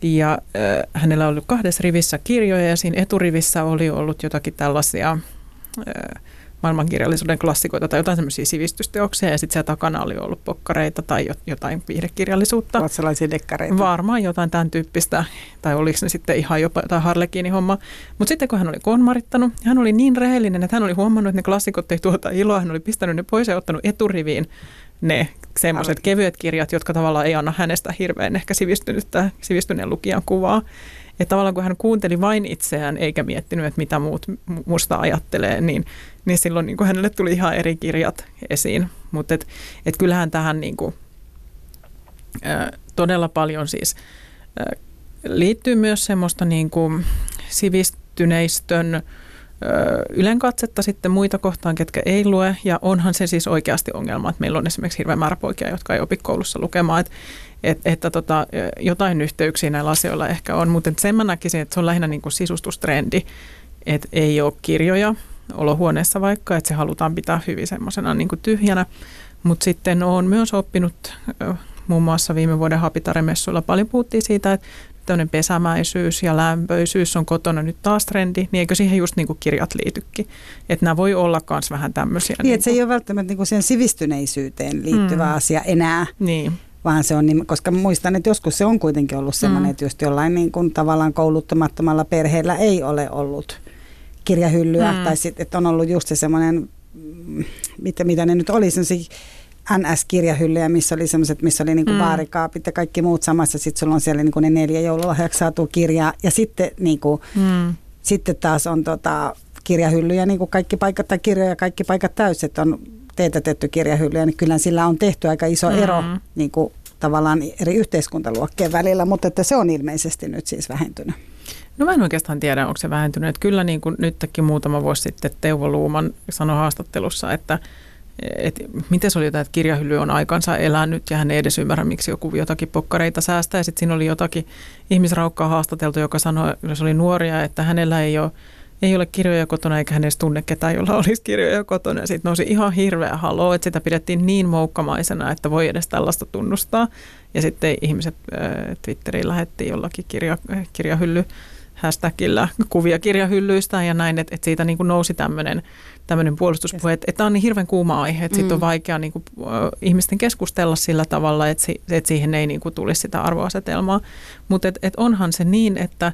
ja äh, hänellä oli kahdessa rivissä kirjoja ja siinä eturivissä oli ollut jotakin tällaisia äh, maailmankirjallisuuden klassikoita tai jotain semmoisia sivistysteoksia ja sitten siellä takana oli ollut pokkareita tai jotain viihdekirjallisuutta. Ruotsalaisia dekkareita. Varmaan jotain tämän tyyppistä, tai oliko ne sitten ihan jopa jotain Harlekiini homma. Mutta sitten kun hän oli konmarittanut, hän oli niin rehellinen, että hän oli huomannut, että ne klassikot ei tuota iloa, hän oli pistänyt ne pois ja ottanut eturiviin ne semmoiset kevyet kirjat, jotka tavallaan ei anna hänestä hirveän ehkä sivistynyttä, sivistyneen lukijan kuvaa. Että tavallaan kun hän kuunteli vain itseään eikä miettinyt, että mitä muut musta ajattelee, niin, niin silloin niin kuin hänelle tuli ihan eri kirjat esiin. Mutta et, et kyllähän tähän niin kuin, ä, todella paljon siis ä, liittyy myös semmoista niin kuin sivistyneistön ylenkatsetta sitten muita kohtaan, ketkä ei lue. Ja onhan se siis oikeasti ongelma, että meillä on esimerkiksi hirveän määrä poikia, jotka ei opi koulussa lukemaan. Että et, että tota, jotain yhteyksiä näillä asioilla ehkä on, mutta sen mä näkisin, että se on lähinnä niin kuin sisustustrendi, että ei ole kirjoja olohuoneessa vaikka, että se halutaan pitää hyvin semmoisena niin kuin tyhjänä. Mutta sitten olen myös oppinut muun muassa viime vuoden Hapitaremessuilla paljon puhuttiin siitä, että tämmöinen pesämäisyys ja lämpöisyys on kotona nyt taas trendi, niin eikö siihen just niin kuin kirjat liitykin? Että nämä voi olla myös vähän tämmöisiä. Niin, niin että se ei ole välttämättä niin kuin siihen sivistyneisyyteen liittyvä mm. asia enää. Niin vaan se on, niin, koska muistan, että joskus se on kuitenkin ollut sellainen, mm. että just jollain niin kuin tavallaan kouluttamattomalla perheellä ei ole ollut kirjahyllyä, mm. tai sitten, että on ollut just se semmoinen, mm, mitä, mitä ne nyt oli, NS-kirjahyllyjä, missä oli semmoiset, missä oli niinku mm. baarikaapit ja kaikki muut samassa. Sitten sulla on siellä niinku ne neljä joululahjaksi saatu kirjaa. Ja sitten, niinku, mm. sitten taas on tota, kirjahyllyjä, niinku kaikki paikat tai kirjoja, kaikki paikat täysin, että on teetätetty kirjahyllyjä, niin kyllä sillä on tehty aika iso mm. ero niinku, tavallaan eri yhteiskuntaluokkien välillä, mutta että se on ilmeisesti nyt siis vähentynyt. No mä en oikeastaan tiedä, onko se vähentynyt. Että kyllä niin kuin nytkin muutama vuosi sitten Teuvo Luuman sanoi haastattelussa, että että miten se oli jotain, että kirjahylly on aikansa elänyt ja hän ei edes ymmärrä, miksi joku jotakin pokkareita säästää. Ja sitten siinä oli jotakin ihmisraukkaa haastateltu, joka sanoi, jos oli nuoria, että hänellä ei ole, ei ole kirjoja kotona eikä hän edes tunne ketään, jolla olisi kirjoja kotona. Ja sitten nousi ihan hirveä haloo, että sitä pidettiin niin moukkamaisena, että voi edes tällaista tunnustaa. Ja sitten ihmiset äh, Twitteriin lähettiin jollakin kirja, kirjahylly hashtagillä kuvia kirjahyllyistä ja näin, että, että siitä niin kuin nousi tämmöinen tämmöinen puolustuspuhe, että, että tämä on niin hirveän kuuma aihe, että mm. siitä on vaikea niin kuin, ihmisten keskustella sillä tavalla, että, si, että siihen ei niin kuin, tulisi sitä arvoasetelmaa. Mutta et, et onhan se niin, että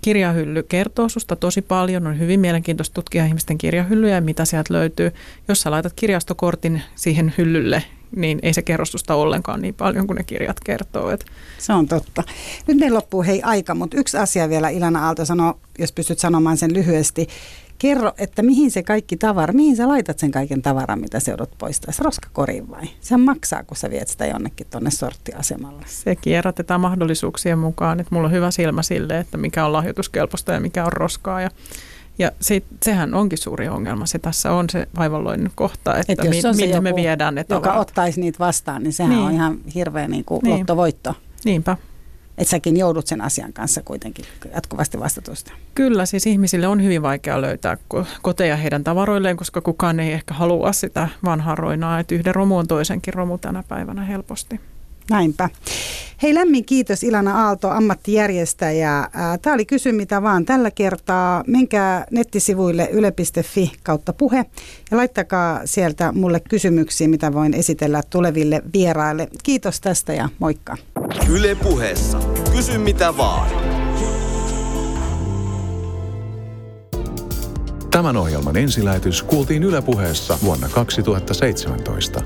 kirjahylly kertoo susta tosi paljon, on hyvin mielenkiintoista tutkia ihmisten kirjahyllyjä ja mitä sieltä löytyy. Jos sä laitat kirjastokortin siihen hyllylle, niin ei se kerro susta ollenkaan niin paljon kuin ne kirjat kertoo. Et. Se on totta. Nyt meillä loppuu hei aika, mutta yksi asia vielä Ilana Aalto sanoo, jos pystyt sanomaan sen lyhyesti. Kerro, että mihin se kaikki tavara, mihin sä laitat sen kaiken tavaran, mitä se joudut poistaa? Se roskakoriin vai? Se maksaa, kun sä viet sitä jonnekin tuonne sorttiasemalle. Se kierrätetään mahdollisuuksien mukaan, että mulla on hyvä silmä sille, että mikä on lahjoituskelpoista ja mikä on roskaa. Ja, ja se, sehän onkin suuri ongelma. Se tässä on se vaivalloinen kohta, että Et mi, minne joku, me viedään ne tavarat. Joka ottaisi niitä vastaan, niin sehän niin. on ihan hirveä niin kuin niin. lottovoitto. Niinpä että säkin joudut sen asian kanssa kuitenkin jatkuvasti vastatusta. Kyllä, siis ihmisille on hyvin vaikea löytää koteja heidän tavaroilleen, koska kukaan ei ehkä halua sitä vanhaa roinaa, että yhden romu on toisenkin romu tänä päivänä helposti. Näinpä. Hei lämmin kiitos Ilana Aalto, ammattijärjestäjä. Tämä oli Kysy mitä vaan tällä kertaa. Menkää nettisivuille yle.fi kautta puhe ja laittakaa sieltä mulle kysymyksiä, mitä voin esitellä tuleville vieraille. Kiitos tästä ja moikka. Yle puheessa. Kysy mitä vaan. Tämän ohjelman ensilähetys kuultiin Yle puheessa vuonna 2017.